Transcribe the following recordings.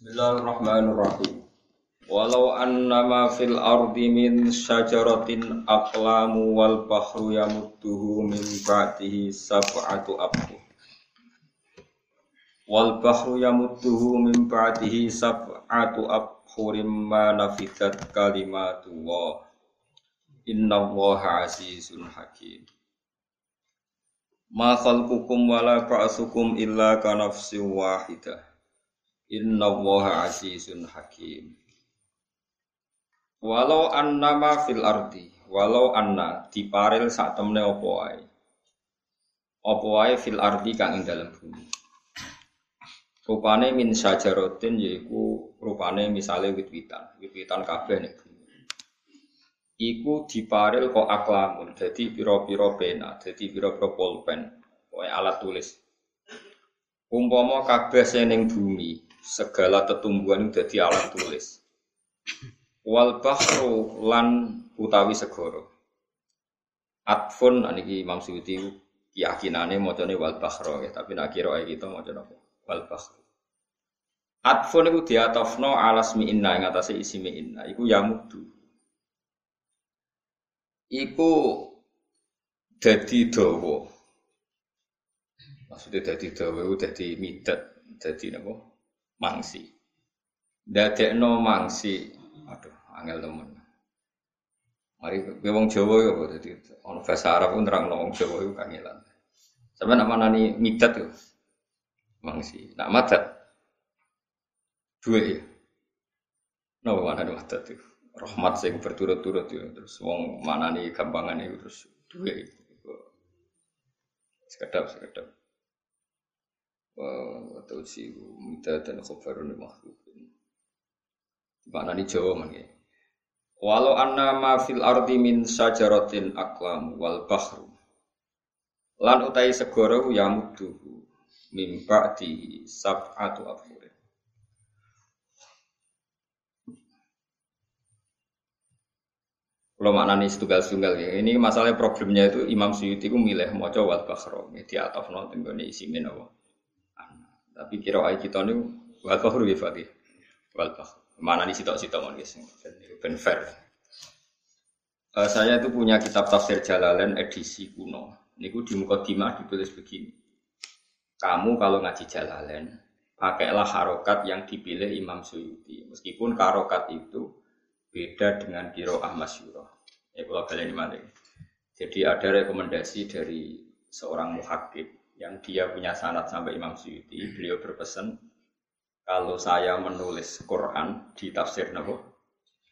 Bismillahirrahmanirrahim. Walau annama fil ardi min syajaratin aqlamu wal bahru yamudduhu min ba'dihi sab'atu abhur. Wal bahru yamudduhu min ba'dihi sab'atu abhurim ma nafidat kalimatullah. Inna allaha azizun hakim. Ma khalqukum wala ba'sukum illa kanafsin wahidah. Inna woha azizun hakim. Walau anna ma fil ardi, walau anna diparil sak temne apa wae. Apa wae fil ardi kang ing dalam bumi. Rupane min sajaratin yaiku rupane misale wit-witan, wit-witan kabeh ning bumi. Iku diparil kok aklamun, dadi pira-pira pena, dadi pira-pira pulpen, kowe alat tulis. Umpama kabeh sing ning bumi, segala tetumbuhan itu jadi alat tulis. Wal bahru lan utawi segoro. Atfun aniki Imam Suyuti keyakinane macane wal bahro ya, tapi nak kira kita maca napa? Wal bahru. Atfun iku diatofno alas mi inna ing isi mi inna iku yamudu. Iku dadi dawa. Maksudnya dadi dawa iku dadi midat, dadi napa? Mangsi. Dadekno mangsi. Aduh, angel temen. Mari kowe wong Jawa ya kok dadi ana bahasa Arab pun terang wong Jawa iku kangelan. Sampe nak manani midat yo. Mangsi. Nak madat. Duwe ya. Napa manani madat itu? Rahmat sing berturut-turut yo terus wong manani gampangan itu terus duwe. Sekedap sekedap wa tausiru dan khabarun makhlukin. Mana di Jawa mangke. Walau anna ma fil ardi min sajaratin aklam wal bahru. Lan utai segoro yamuduhu min ba'di sab'atu abhurin. Kalau maknani setunggal-setunggal ya. Ini masalah problemnya itu Imam Suyuti itu milih moco wal bahro. Di ataf nonton isi min Allah. Tapi kira ayat kita ini wal fakhru ya Fatih. Wal Mana nih sitok-sitok mon guys. Ben fair. Uh, saya itu punya kitab tafsir Jalalain edisi kuno. Niku di mukadimah ditulis begini. Kamu kalau ngaji Jalalain, pakailah harokat yang dipilih Imam Suyuti. Meskipun harokat itu beda dengan kiroah masyurah. Ya kalau kalian Jadi ada rekomendasi dari seorang muhakib yang dia punya sanat sampai Imam Suyuti, beliau berpesan kalau saya menulis Quran di tafsir Nabi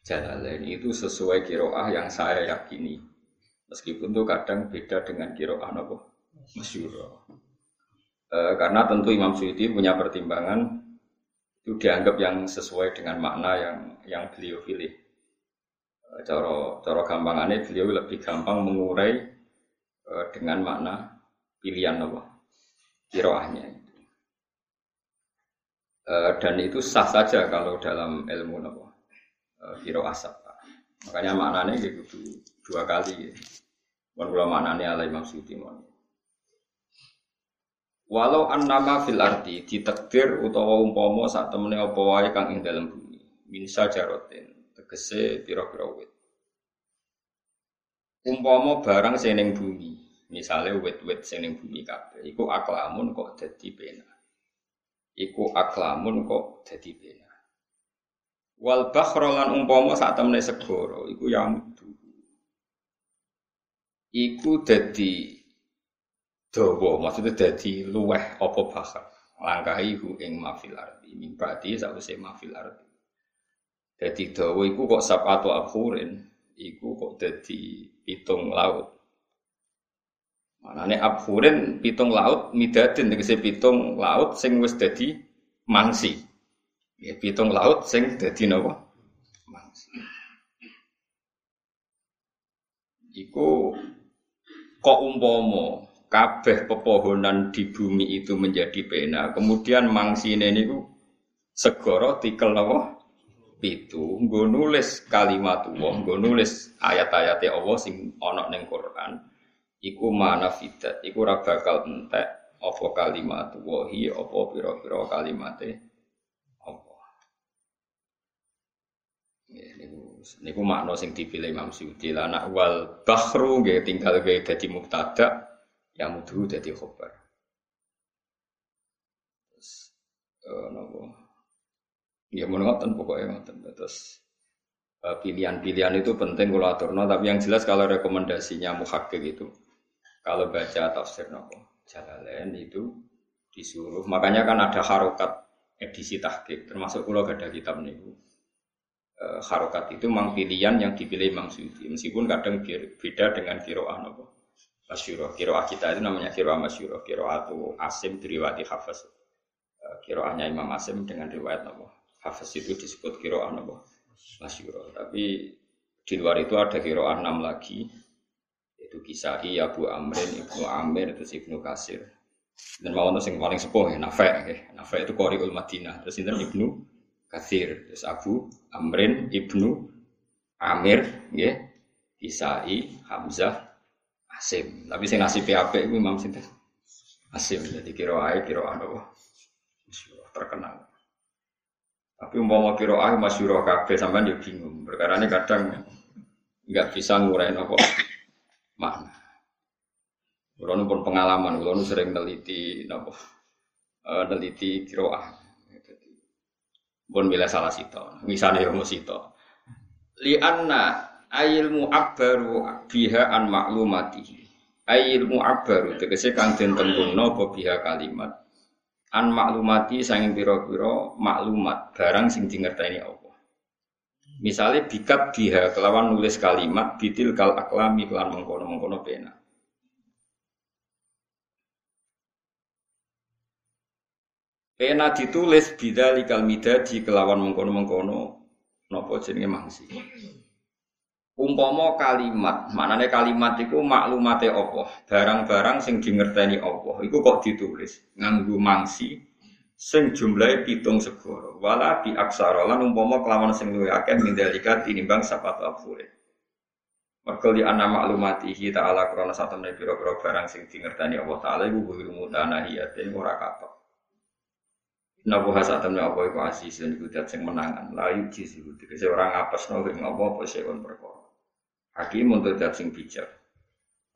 Jalalain itu sesuai kiroah yang saya yakini. Meskipun itu kadang beda dengan kiroah Nabi Masyur. E, karena tentu Imam Suyuti punya pertimbangan itu dianggap yang sesuai dengan makna yang yang beliau pilih. E, coro coro gampangannya beliau lebih gampang mengurai e, dengan makna pilihan Nabi kiroahnya. E, dan itu sah saja kalau dalam ilmu nopo e, kiroah sabta. Makanya maknanya gitu dua kali. Mohon kula maknanya ala Imam Suyuti Walau annama fil ardi ditakdir utawa umpama saat temene apa wae kang ing dalam bumi min sajarotin tegese pira-pira wit. Barang sing ning bumi Misalnya wet-wet sing bumi kabeh, iku aklamun kok dadi pena. Iku aklamun kok dadi pena. Wal bakhra lan umpama sak temene segara iku yamudu. Iku dadi dawa, maksudnya dadi luweh apa bakhar. Langkahi hu ing mafil ardi, mimpati sakwise mafil ardi. Dadi dawa iku kok sabatu abhurin, iku kok dadi pitung laut. Manane abhurin pitung laut midadin tegese pitung laut sing wis dadi mangsi. Ya pitung laut sing dadi napa? Mangsi. Iku kok umpama kabeh pepohonan di bumi itu menjadi pena, kemudian mangsine niku segara tikel napa? Pitu, nggo nulis kalimat Allah, nggo nulis ayat-ayat Allah sing ana ning Quran iku mana fidat iku ora bakal entek apa kalimat wahi apa pira-pira kalimate apa Niku makna sing dipilih Imam Suyuti. Lah nak wal bahru nggih tinggal gawe dadi mubtada ya mudu dadi khobar. Terus eh napa? Ya ngoten pokoke ngoten. Terus eh, pilihan-pilihan itu penting kalau aturno tapi yang jelas kalau rekomendasinya muhakkik itu kalau baca tafsir nopo? Jalalain itu disuruh. Makanya kan ada harokat edisi tahqiq. Termasuk kalau gak ada kitab niku. E, harokat itu memang pilihan yang dipilih Imam Suyuti. Meskipun kadang beda dengan kiroah nopo? Masyuro kiroah kita itu namanya kiroah masyuro kiroah itu asim diriwati hafaz. E, kiroahnya Imam Asim dengan riwayat nopo? Hafaz itu disebut kiroah nopo? Masyuro tapi di luar itu ada kiroah enam lagi itu Kisai, Abu Amrin, Ibnu Amir, itu Ibnu Kasir. Dan mau yang paling sepuh ya, Nafek. Itu Qori'ul Madinah. Terus ini Ibnu Kasir. Terus Abu Amrin, Ibnu Amir, ya. Kisai, Hamzah, Asim. Tapi saya ngasih PAP itu Imam Sinten. Asim. Jadi kira ae kira apa? terkenal. Tapi umpama kira ae masyhur kabeh sampean yo bingung. Perkara ini kadang nggak bisa ngurain apa makna. Kulo pun pengalaman, kulo sering neliti napa uh, neliti kiroah. Pun bila salah sito, misalnya ilmu sito. Li anna ayilmu akbaru biha an maklumatihi. Ayilmu akbaru tegese kang den tembungno apa biha kalimat an maklumati sanging pira-pira maklumat barang sing dingerteni Allah. Misalnya bikat biha kelawan nulis kalimat bitil kal aklami kelan mengkono mengkono pena. Pena ditulis bida likal di kelawan mengkono mengkono nopo jenenge mangsi. Umpama kalimat, maknane kalimat itu maklumate apa? Barang-barang sing dingerteni apa? Iku kok ditulis nganggo mangsi sing jumlahe pitung segoro. Wala bi aksara lan umpama kelawan sing luwih akeh mindalika tinimbang sapat afure mergo di ana maklumatihi ta'ala krana satemene pira-pira barang sing dingerteni Allah taala iku kudu mutanahiyatin ora katok. Nabu hasa temne apa iku asis iku dat sing menangan? Layu jisi iku tegese ora ngapesno ing apa apa sekon perkara. Hakim untuk dat sing bijak.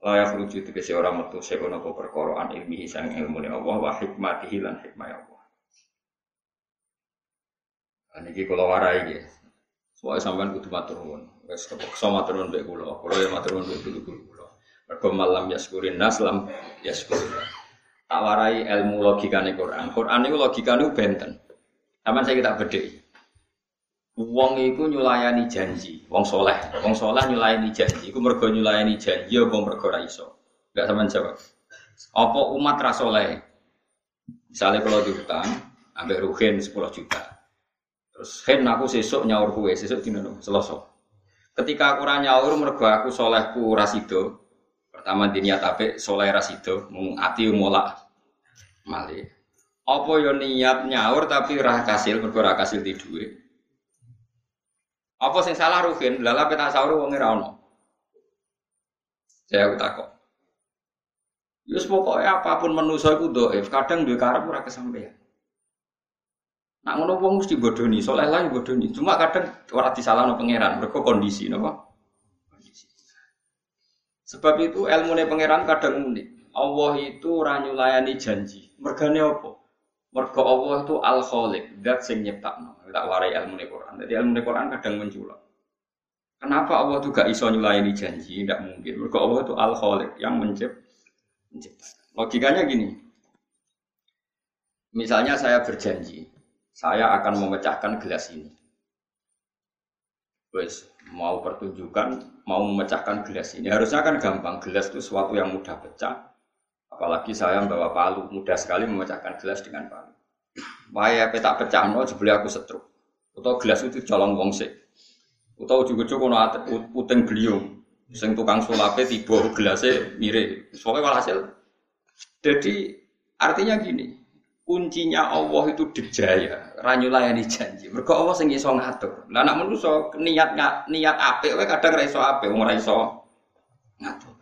Layak rujuk tegese ora metu sekon apa perkara an ilmihi sang ilmune Allah wa hikmatihi lan hikmah Allah Niki kalau warai ya. Soalnya sampean kudu matur nuwun. Wes kepeksa matur nuwun mbek kula. Kula ya matur nuwun mbek kula. Mergo malam yaskurin nas lam yaskurin. Tak warai ilmu logikane Quran. Quran itu logikane benten. Sampeyan saya kita bedheki. Wong iku nyulayani janji, wong soleh, wong soleh nyulayani janji, iku mergo nyulayani janji apa mergo ra iso? Enggak sampean jawab. Apa umat ra soleh? Misalnya kalau diutang, ambek rugen 10 juta. Terus hen aku sesuk nyaur kue, sesuk dino selasa. Ketika aku nyaur mergo aku solehku rasido. Pertama diniat apik soleh rasido, mung ati molak mali. Apa yo niat nyaur tapi ora kasil mergo ora kasil di dhuwit. Apa sing salah Ruhin? Lala sahur wong ora ono. Saya aku takok. Yus pokoknya apa pun manusia itu doif, kadang duwe karep ora kesampaian. Nak ngono wong mesti bodoni, soleh lah bodoni. Cuma kadang ora disalahno pangeran, mergo kondisi napa? Kondisi. Sebab itu ilmu pangeran kadang unik. Allah itu ora nyulayani janji. Mergane apa? Mergo Allah itu al khaliq, zat sing nyiptakno. Tak warai ilmu Quran. Jadi ilmu Quran kadang menculak. Kenapa Allah itu gak iso nyulayani janji? Tidak mungkin. Mergo Allah itu al khaliq yang mencipt. Logikanya gini. Misalnya saya berjanji, saya akan memecahkan gelas ini. Wes, mau pertunjukan, mau memecahkan gelas ini. Harusnya kan gampang, gelas itu sesuatu yang mudah pecah. Apalagi saya membawa palu, mudah sekali memecahkan gelas dengan palu. Waya peta pecah no, jebule aku setruk. Atau gelas itu colong wongse. Atau ujung-ujung kono uteng beliung. Sing tukang sulape tiba gelasnya mirip. Soalnya walhasil. Jadi artinya gini, kuncinya Allah itu dijaya, ranyulayani janji. Mergo Allah sing iso ngatur. Lah nek manusa niat niat apik wae kadang ra iso apik, wong ngatur.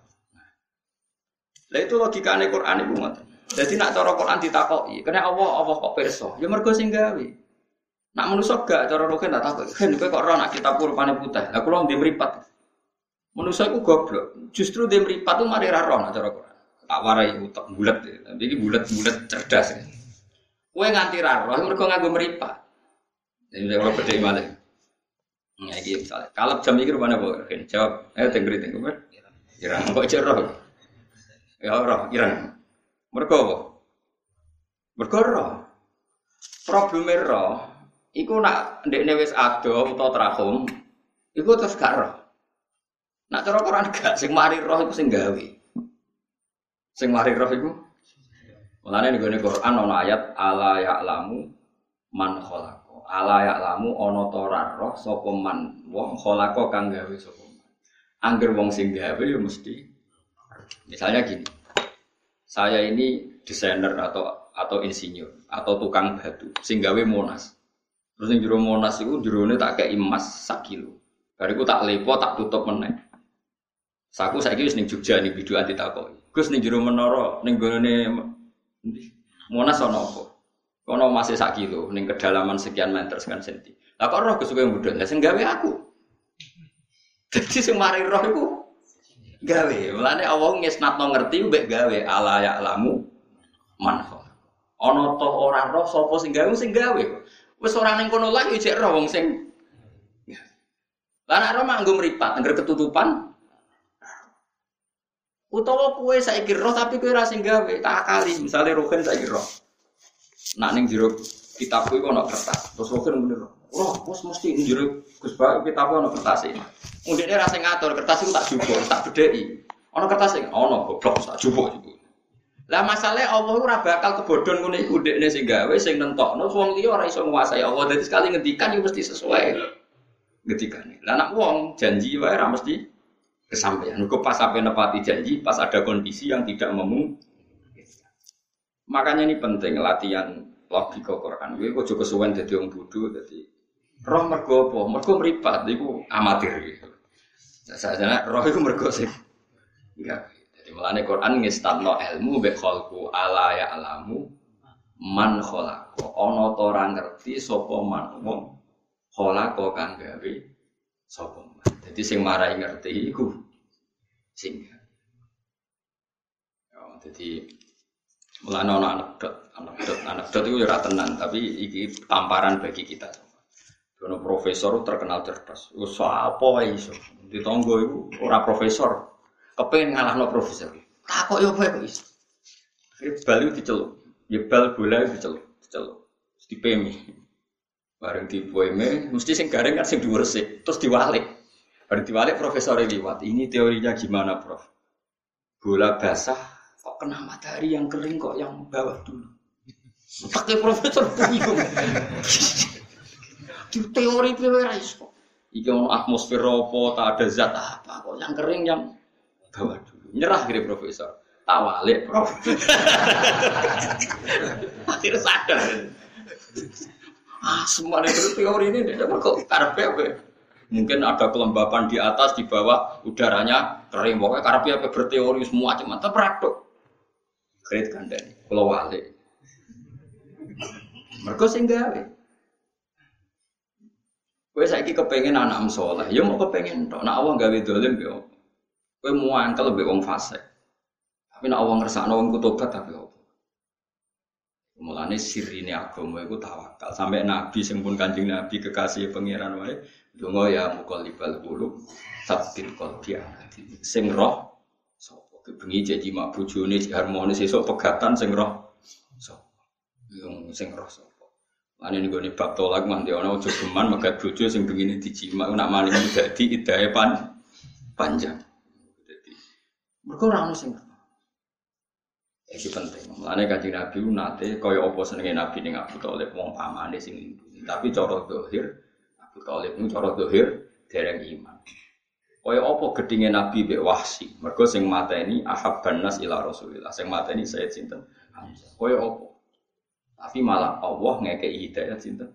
Lah itu logikane Quran iku ngoten. Jadi nak cara Quran ditakoki, kena Allah Allah kok pirsa? Ya mergo sing gawe. Nak manusia gak cara rohen tak takut. Hen kowe kok ora nak kitab rupane putih. Lah kula ndek mripat. Manusia iku goblok. Justru dia mripat tuh mari roh nak cara Quran. Tak warai utek bulat. Iki bulat-bulat cerdas. Kowe nganti ra roh mergo nganggo mripat. Jadi kalau beda malih. Nah, ini misalnya, kalau jam ini rupanya apa? Jawab, ayo tenggeri tenggeri. Irang, kok cek roh? Ya roh, irang. Mereka apa? Mereka roh. Problemnya roh, Iku nak ndekne wis ado utawa trahum, iku terus gak roh. Nak cara Quran gak sing mari roh iku sing gawe. Sing mari roh iku Mulane ning Quran ana ayat ala ya'lamu man khalaqa. Ala ya'lamu ana ta roh sapa man wong khalaqa kang gawe sapa. Angger wong sing gawe ya mesti Misalnya gini. Saya ini desainer atau atau insinyur atau tukang batu sing gawe Monas. Terus yang jero Monas itu jerone tak kayak emas sak kilo. Bariku tak lepo tak tutup meneh. Saku saiki wis ning Jogja ning bidu anti takoi. Gus ning jero menara ning gone Monas ana apa? Kono masih sak kilo ning kedalaman sekian meter sekian senti. Lah kok roh kesuwen budon? Lah sing gawe aku. Jadi sing mari roh iku gawe. Mulane Allah ngesnatno ngerti mbek gawe ala ya lamu man Ana to ora roh sapa sing gawe sing gawe. Wes orang ning kono lagi cek roh wong sing Lah nek roh manggo mripat ngger ketutupan. Utawa kowe saiki roh tapi kowe ra sing gawe, tak akali. Misale rohen saiki roh. Nak ning jero kitabku iku ana kertas. Terus rohen muni roh. Roh, bos mesti jero Gus Ba kitabku ana kertas iki. Undine ra sing ngatur, kertas iku tak jupuk, tak bedheki. Ana kertas iki, ana goblok tak jupuk iku. Lah masalahnya Allah ora bakal kebodhon ngene iku ndekne sing gawe sing nentokno wong liya ora iso nguasai Allah. Dadi sekali ngendikan yo mesti sesuai ngendikane. Lah nak wong janji wae ora mesti kesampaian. Mergo pas sampai nepati janji, pas ada kondisi yang tidak memungkinkan. Makanya ini penting latihan logika Quran. Gue kok juga kesuwen jadi orang bodoh, jadi roh mergo apa? Mergo meripat, itu amatir gitu. Saya roh itu mergo sih. Enggak. Mulane Quran ngestatno ilmu mbek khalqu ala ya alamu man. Ana ta ora ngerti sapa man wong khalaqa kang gawe Dadi sing marai ngerti iku sing. Ya, dadi mulane ana anekdot, anekdot, anekdot itu ora tenan, tapi iki tamparan bagi kita semua. Profesor terkenal cerdas. Wis apa wae iso. Ditonggo iku ora profesor, kepengen no profesor. Takok yo apa kok iso. Bal itu diceluk. Ya bal bola diceluk, diceluk. Dipemi. Bareng dipemi, mesti sing garing kan sing diuresik, terus diwalik. Bareng diwalik profesor liwat. Ini teorinya gimana, Prof? Bola basah kok kena matahari yang kering kok yang bawah dulu. Pakai profesor bingung. Di teori teori iso. Iki ono atmosfer apa, tak ada zat apa kok yang kering yang bawa dulu. Nyerah kira profesor. Tawalik prof. Akhirnya sadar. Ah, semua itu teori ini tidak kok karpe apa? Mungkin ada kelembapan di atas, di bawah, udaranya kering. Pokoknya karpe apa berteori semua cuma terpraktek. Kredit kan dari kalau wali. Mereka sehingga Kowe saiki kepengen anak soleh, ya mau kepengen tok. Nak Allah gawe dolim ya Kowe muangkel mbek wong fasik. Tapi nek wong ngersakno wong kutobat tapi opo? Mulane sirine agama iku tawakal. Sampai Nabi sing pun Kanjeng Nabi kekasih pangeran wae donga ya muqallibal qulub sabbit qalbi sing roh sapa kebengi jadi mak bojone harmonis esuk pegatan sing roh sapa yang sing roh sapa Ane gue nih bab tolak mah dia orang ojo geman megat bojo sing begini dijima nak maling jadi idaya pan panjang. Mereka orang sing Iki penting. Mulane kanjeng Nabi nate kaya apa senenge Nabi ning Abu Thalib wong pamane sing. Tapi cara dohir Thalib itu cara dohir dereng iman. Kaya apa gedinge Nabi mbek Wahsi. Mergo sing mateni ahabban nas ila Rasulillah. Sing mateni Sayyid sinten? Hamzah. Kaya apa? Tapi malah Allah ngekei hidayat sinten?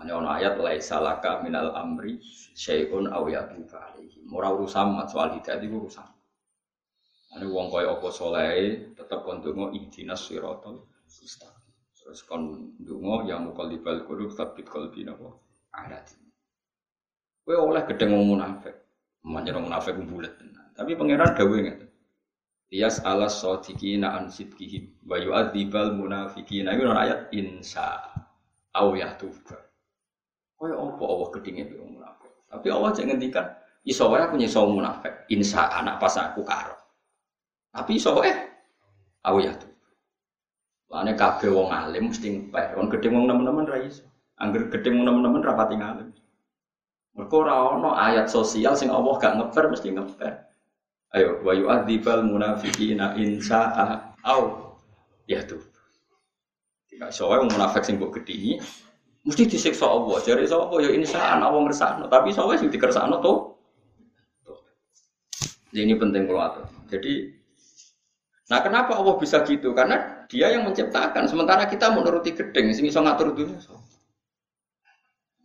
Ini ono ayat laisa laka minal amri syai'un aw yatuba alaihi. Ora urusan soal hidayat itu urusan. Ini wong kaya apa soleh tetep kon donga ihdinas siratal mustaqim. Terus kon dungo yang mukalibal qulub sabit qalbi napa ada. Kowe oleh gedeng wong munafik. Manjen wong munafik tenan. Tapi pangeran dawuh ngeten. Iyas alas sodikina an sidkihim wa yu'adzibal munafikina. Itu ayat insya au yatuba. Kaya apa Allah gedinge wong munafik. Tapi Allah jangan ngendikan iso wae aku nyiso munafik. Insya anak pas aku karo. Tapi iso wae au yatuba. Lane kabeh wong alim mesti ngepeh. Wong gedhe wong nemen-nemen ra iso. Angger wong nemen-nemen ra pati ngalim. Mergo ayat sosial sing Allah gak ngeper mesti ngeper. Ayo, wa yu'adzibal munafiqina in sa'a au ya tuh. Tidak soalnya munafik sing mbok gedhi mesti disiksa Allah. Jare sapa ya insaan Allah ngersakno, tapi soalnya sing to. Jadi ini penting kalau atur. Jadi Nah kenapa Allah bisa gitu? Karena dia yang menciptakan. Sementara kita menuruti gedeng, sing iso ngatur dunia.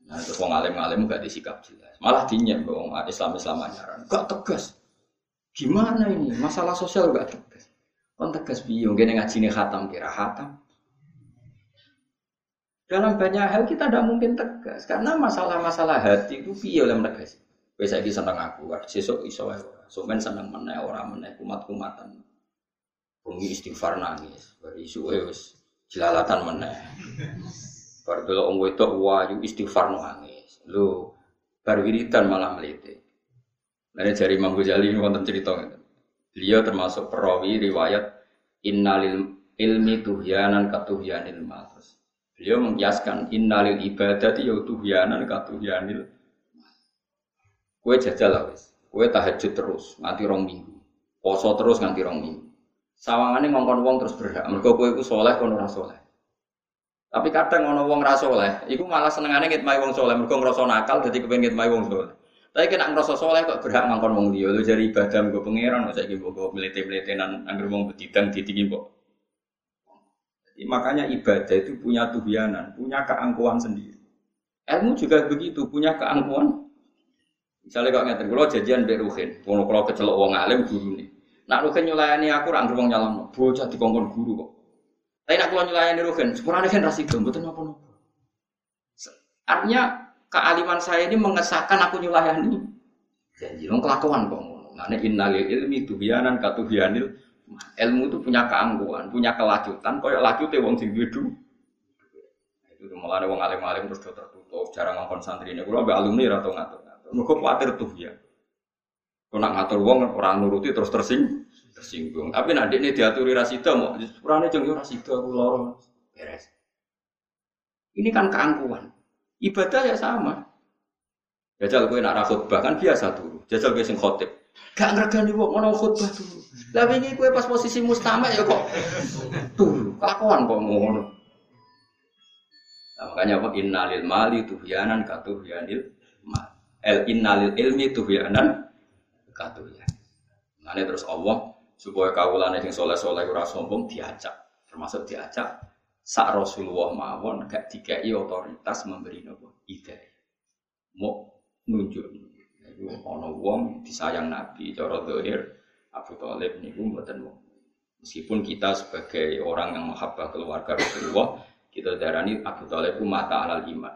Nah terus wong alim-alim gak disikap jelas. Malah dinyem wong Islam-Islam anyaran. Gak tegas. Gimana ini? Masalah sosial gak tegas. Kon tegas biung, gini ngaji nih khatam kira khatam. Dalam banyak hal kita tidak mungkin tegas karena masalah-masalah hati itu piye oleh tegas. Wes saiki seneng aku, sesuk iso wae ora. Somen seneng meneh ora meneh kumat-kumatan. Bengi istighfar nangis, bari isuke wis jelalatan meneh. Bar delok wong wedok wayu istighfar nangis. Lho, bar wiridan malah melete. Nah, dari Imam Ghazali wonten cerita Beliau termasuk perawi riwayat innalil ilmi tuhyanan katuhyanil mal. Beliau mengkiaskan innalil ibadati ya tuhyanan katuhyanil Kue jajal lah wis. Kue tahajud terus nganti rong minggu. Poso terus nganti rong minggu. Sawangane ngongkon wong terus berhak. Mergo kowe iku soleh kono ora. Tapi kadang ono wong ra soleh, iku malah senengane ngitmai wong soleh mergo ngrasa nakal dadi kepengin ngitmai wong soleh. Tapi kena ngerasa soleh kok berhak ngangkon wong dia. Lu jadi ibadah gue pangeran, saya gitu gue melete meletenan anggur wong betidang ditinggi kok. Makanya ibadah itu punya tuhianan, punya keangkuhan sendiri. Ilmu juga begitu, punya keangkuhan. Misalnya kalau ngerti, kalau jajian beruhin, kalau kalau kecelok wong alim guru nih. Nak ruhin nyulayani aku, anggur wong nyalam, bocah dikongkon guru kok. Tapi nak kalau nyulayani ruhin, sebenarnya kan rasidom, betul apa nopo. Artinya kealiman saya ini mengesahkan aku nyulayani. Janji dong kelakuan kok. Ngono ngene innalil ilmi tubianan katubianil ilmu itu punya keangkuhan punya kelacutan koyo lacute wong sing duwe itu malah wong alim-alim terus tertutup jarang ngomong santri ini kalau alumni atau ngatur-ngatur. Mereka khawatir tuh ya nak ngatur wong orang nuruti terus tersing tersinggung tapi nanti ini diaturi rasida mau purane jeng rasida aku lorong beres ini kan keangkuhan Ibadah ya sama. Jajal gue nak khutbah kan biasa tuh. Jajal gue sing khotib. Gak ngergani wong mau khutbah dulu. Lah wingi gue pas posisi mustama ya kok tuh kelakuan kok ngono. Nah, makanya apa innalil mali tuhyanan katuhyanil mal. El innalil ilmi tuhyanan katuhyan. Nah, terus Allah supaya kawulane sing soleh-soleh ora sombong diajak, termasuk diajak sak Rasulullah mawon gak dikai otoritas memberi nopo ide mau nunjuk. Itu ono wong disayang Nabi cara dohir Abu Talib niku mboten wong. Meskipun kita sebagai orang yang menghabah keluarga Rasulullah kita darani Abu Talib itu mata alal iman.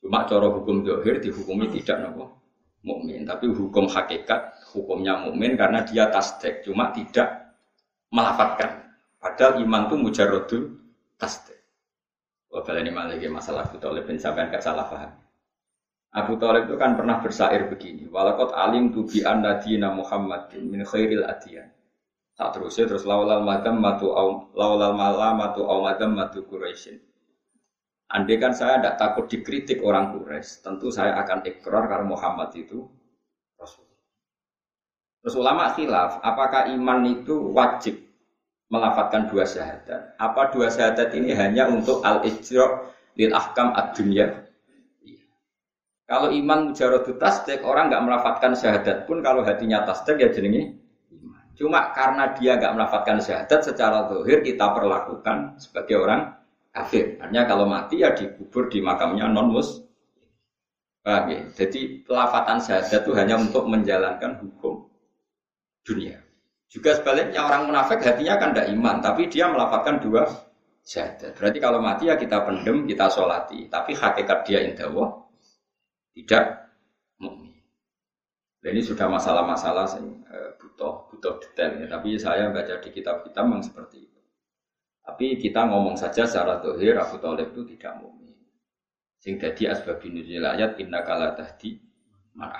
Cuma cara hukum dohir dihukumi tidak nopo mukmin tapi hukum hakikat hukumnya mukmin karena dia tasdek cuma tidak melafatkan padahal iman itu mujarodul tasdik. Wabala ini malah masalah Abu Talib bin sampean gak salah paham. Abu Talib itu kan pernah bersair begini. Walakot alim tu bi anna dina Muhammadin min khairil adiyan. Tak terusnya terus laulal madam matu au laulal malamatu au madam matu Quraisyin. Andai kan saya tidak takut dikritik orang Quraisy, tentu saya akan ikrar karena Muhammad itu Rasul. Terus ulama khilaf, apakah iman itu wajib melafatkan dua syahadat. Apa dua syahadat ini hanya untuk al-ijra lil ahkam ad-dunya? Iya. Kalau iman mujaradu tasdik, orang nggak melafatkan syahadat pun kalau hatinya tasdik ya jenenge iman. Cuma karena dia nggak melafatkan syahadat secara zahir kita perlakukan sebagai orang kafir. Artinya kalau mati ya dikubur di makamnya non mus. Paham ya? Jadi pelafatan syahadat itu hanya untuk menjalankan hukum dunia. Juga sebaliknya orang munafik hatinya kan tidak iman, tapi dia melafatkan dua syahadat. Berarti kalau mati ya kita pendem, kita sholati. Tapi hakikat dia indah tidak mukmin. Dan ini sudah masalah-masalah uh, butuh butuh detail ya. Tapi saya baca di kitab-kitab memang seperti. Tapi kita ngomong saja secara dohir Abu Talib itu tidak mukmin. Sing jadi asbabun nuzul ayat inna kala tahdi man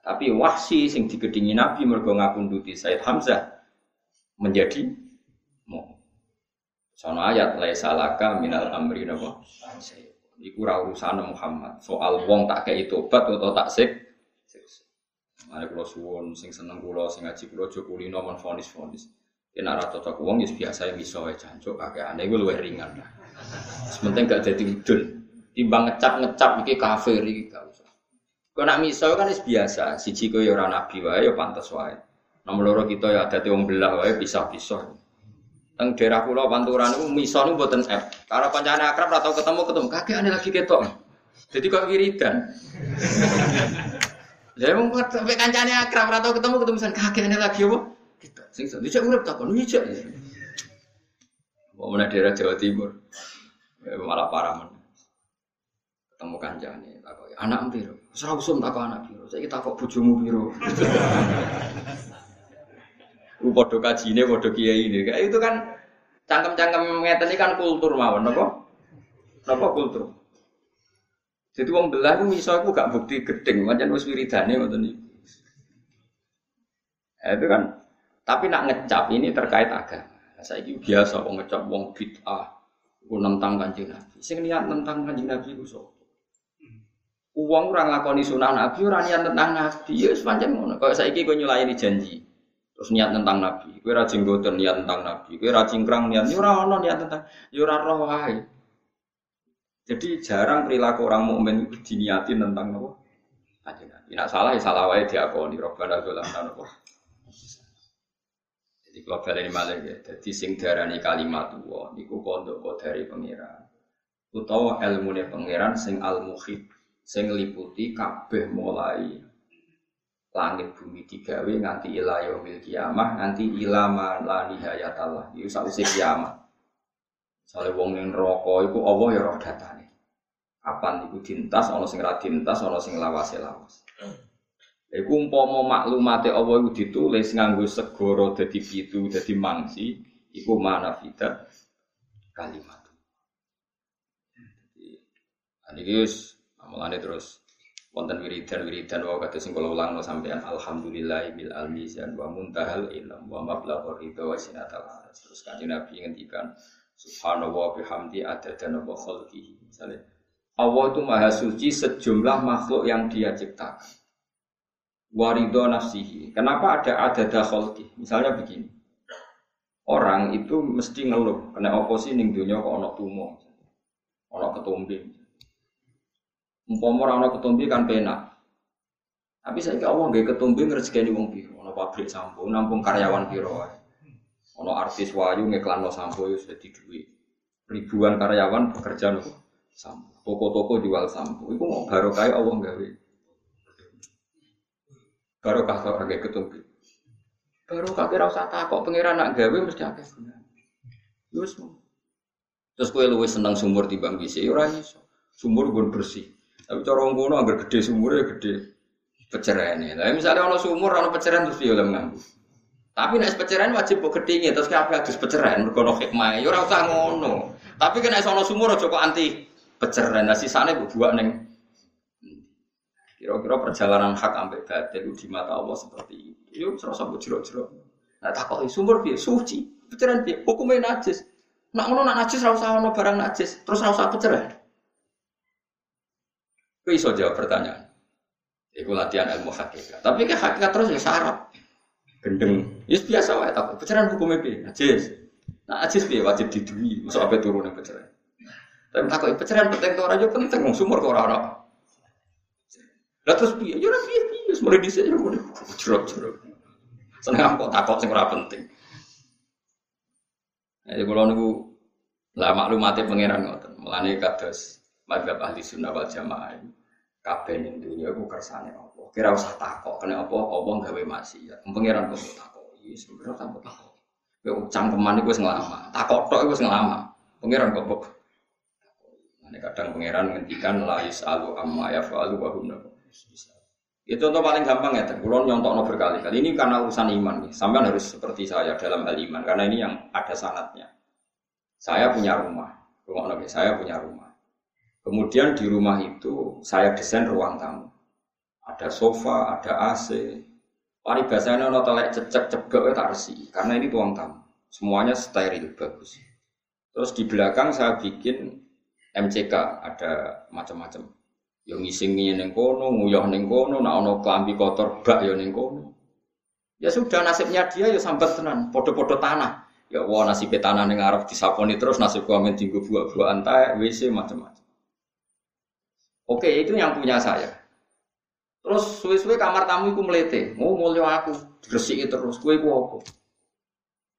Tapi wahsi sing digedingi Nabi mergo ngapunduti Said Hamzah menjadi mukmin. Sono ayat laisa laka minal amri napa? Iku ora urusan Muhammad. Soal wong tak kei tobat atau tak sik. Mari kula suwun sing seneng kula sing ngaji kula aja kulino mon fonis-fonis. Yen ora cocok wong wis biasa iso wae jancuk kakeane iku luwih ringan lah. Sementing gak dadi udun. Timbang ngecap-ngecap iki kafir iki gak usah. Kok nak miso kan wis biasa, siji kowe ya ora nabi wae ya pantes wae. Nomor loro kita ya ada wong belah wae pisah-pisah. Teng daerah kula Panturan niku miso niku mboten F. Karena pancane akrab atau ketemu ketemu kakek ane lagi ketok. Jadi kok wiridan. Lah wong sampe kancane akrab atau ketemu ketemu san kakek ane lagi apa? Kita sing dicek urip takon dicek. Mau mana daerah Jawa Timur. Ya, malah parah men. Ketemu kancane takon anak piro? Ora usum takon anak piro. Saiki takok bojomu piro. Ku padha kajine padha ini. Kayak itu kan cangkem-cangkem ngeten kan kultur mawon napa? Napa kultur? Jadi wong belah ku iso aku gak bukti gedeng, pancen wis wiridane ngoten. Ya, itu kan tapi nak ngecap ini terkait agama. Saya ini biasa wong ngecap wong bid'ah, ku nentang kanjeng Nabi. Sing niat nentang kanjeng Nabi ku sapa? Uang orang lakoni sunah Nabi, orang niat tentang Nabi, ya sepanjang ngono. Kalau saya ini nyulayani janji, Terus niat tentang Nabi, kue rajin goten niat tentang Nabi, kue rajin kerang niat, yura ya ono niat tentang, yura ya roh Jadi jarang perilaku orang mukmin itu diniatin tentang apa? Kanjeng Nabi. Nak salah ya salah wae diakoni Robbana dzalamna apa? Jadi kalau ini malah ya, jadi sing darani kalimat wa niku kode dari pangeran. Utawa ilmune pangeran sing al muhid sing liputi kabeh mulai langit bumi digawe nganti ila yaumil kiamah nganti ilama la itu sausé kiamat. Soale wong ning neraka iku Allah ya roh datane. Kapan iku dintas ana sing ra dintas ana sing lawase lawas Iku umpama maklumate Allah iku ditulis nganggo segara dadi pitu dadi mangsi iku mana fitat kalimat. Ini guys, amalane terus wonten wiridan wiridan wa kata sing kula ulang sampean alhamdulillah bil almizan wa muntahal ilm wa mablaghur ridha wa sinatal aras terus kanjeng Nabi ngendikan subhanallah bihamdi adada wa khalqihi. Misalnya Allah itu maha suci sejumlah makhluk yang dia ciptakan warido nafsihi kenapa ada adada khalqi misalnya begini orang itu mesti ngeluh kena oposisi ning dunia kok ana tumo ana ketumbi Umpama ora ana ketumbi kan penak. Tapi saya Allah nggak ketumbi ngrezekeni wong ana pabrik sampo, nampung karyawan piro. Ana artis wayu ngiklanno sampo wis dadi duit. Ribuan karyawan bekerja nopo sampo. Toko-toko jual sampo. Iku mau barokah Allah gawe. Barokah kok agak ketumbi. Barokah kira usah takok pangeran nak gawe mesti akeh gunane. Wis Terus kowe luwih seneng sumur timbang ya ora iso. Sumur gue bersih. Tapi cara wong kono gede sumurnya gede peceran Lah misalnya ono sumur ono peceran terus dia oleh nganggu. Tapi nek peceran wajib kok gedhinge terus kabeh adus peceran mergo ono hikmah. Ya ora usah ngono. Tapi kena ono sumur aja kok anti peceran. Nah sisane mbok buak ning Kira-kira perjalanan hak sampai batin di mata Allah seperti itu. Yuk serasa mbok jero-jero. Nah takoki sumur piye? Suci. Peceran piye? Hukumnya najis. Nak ngono nak najis ora usah ono barang najis. Terus ora usah peceran. Kau iso jawab pertanyaan. Iku latihan ilmu hakikat. Tapi ke hakikat terus ya syarat. Gendeng. Ya biasa wae tak. Pecahan hukumnya piye? Najis. Nah, najis piye wajib didui. Masuk apa turun yang pecahan. Tapi takut pecahan penting tuh aja penting. Sumur kok orang. Lah terus piye? Ya ora piye piye. Mulai dhisik ya mulai. Jerok-jerok. Seneng kok takut sing ora penting. Jadi kalau nunggu lah maklumatnya pangeran ngoten. Mulane kados madhab ahli sunnah wal jamaah kabeh ning dunya iku kersane apa kira usah takok kena apa apa gawe maksiat pangeran kok takok iki sebenarnya tanpa takok kowe cangkeman iku wis nglama takok tok iku wis nglama Pangeran kok kok. Ini kadang pangeran ngendikan la yusalu amma yafalu wa hum itu contoh paling gampang ya, kulon nyontok berkali-kali. Ini karena urusan iman nih. Sampai harus seperti saya dalam hal iman, karena ini yang ada sanatnya. Saya punya rumah, rumah saya punya rumah. Kemudian di rumah itu saya desain ruang tamu. Ada sofa, ada AC. Paribasanya ono telek cecek cebek tak resi, karena ini ruang tamu. Semuanya steril bagus. Terus di belakang saya bikin MCK, ada macam-macam Yo ngisingi ning kono, nguyah ning kono, nak ono klambi kotor bak yo ning kono. Ya sudah nasibnya dia ya sambat tenan, podo-podo tanah. Ya wah nasib tanah ning arep disaponi terus nasib gua men tinggu buah-buah antai WC macam-macam. Oke, itu yang punya saya. Terus suwe-suwe kamar tamu iku melete, mau mulio aku, diresiki terus, kue ku apa?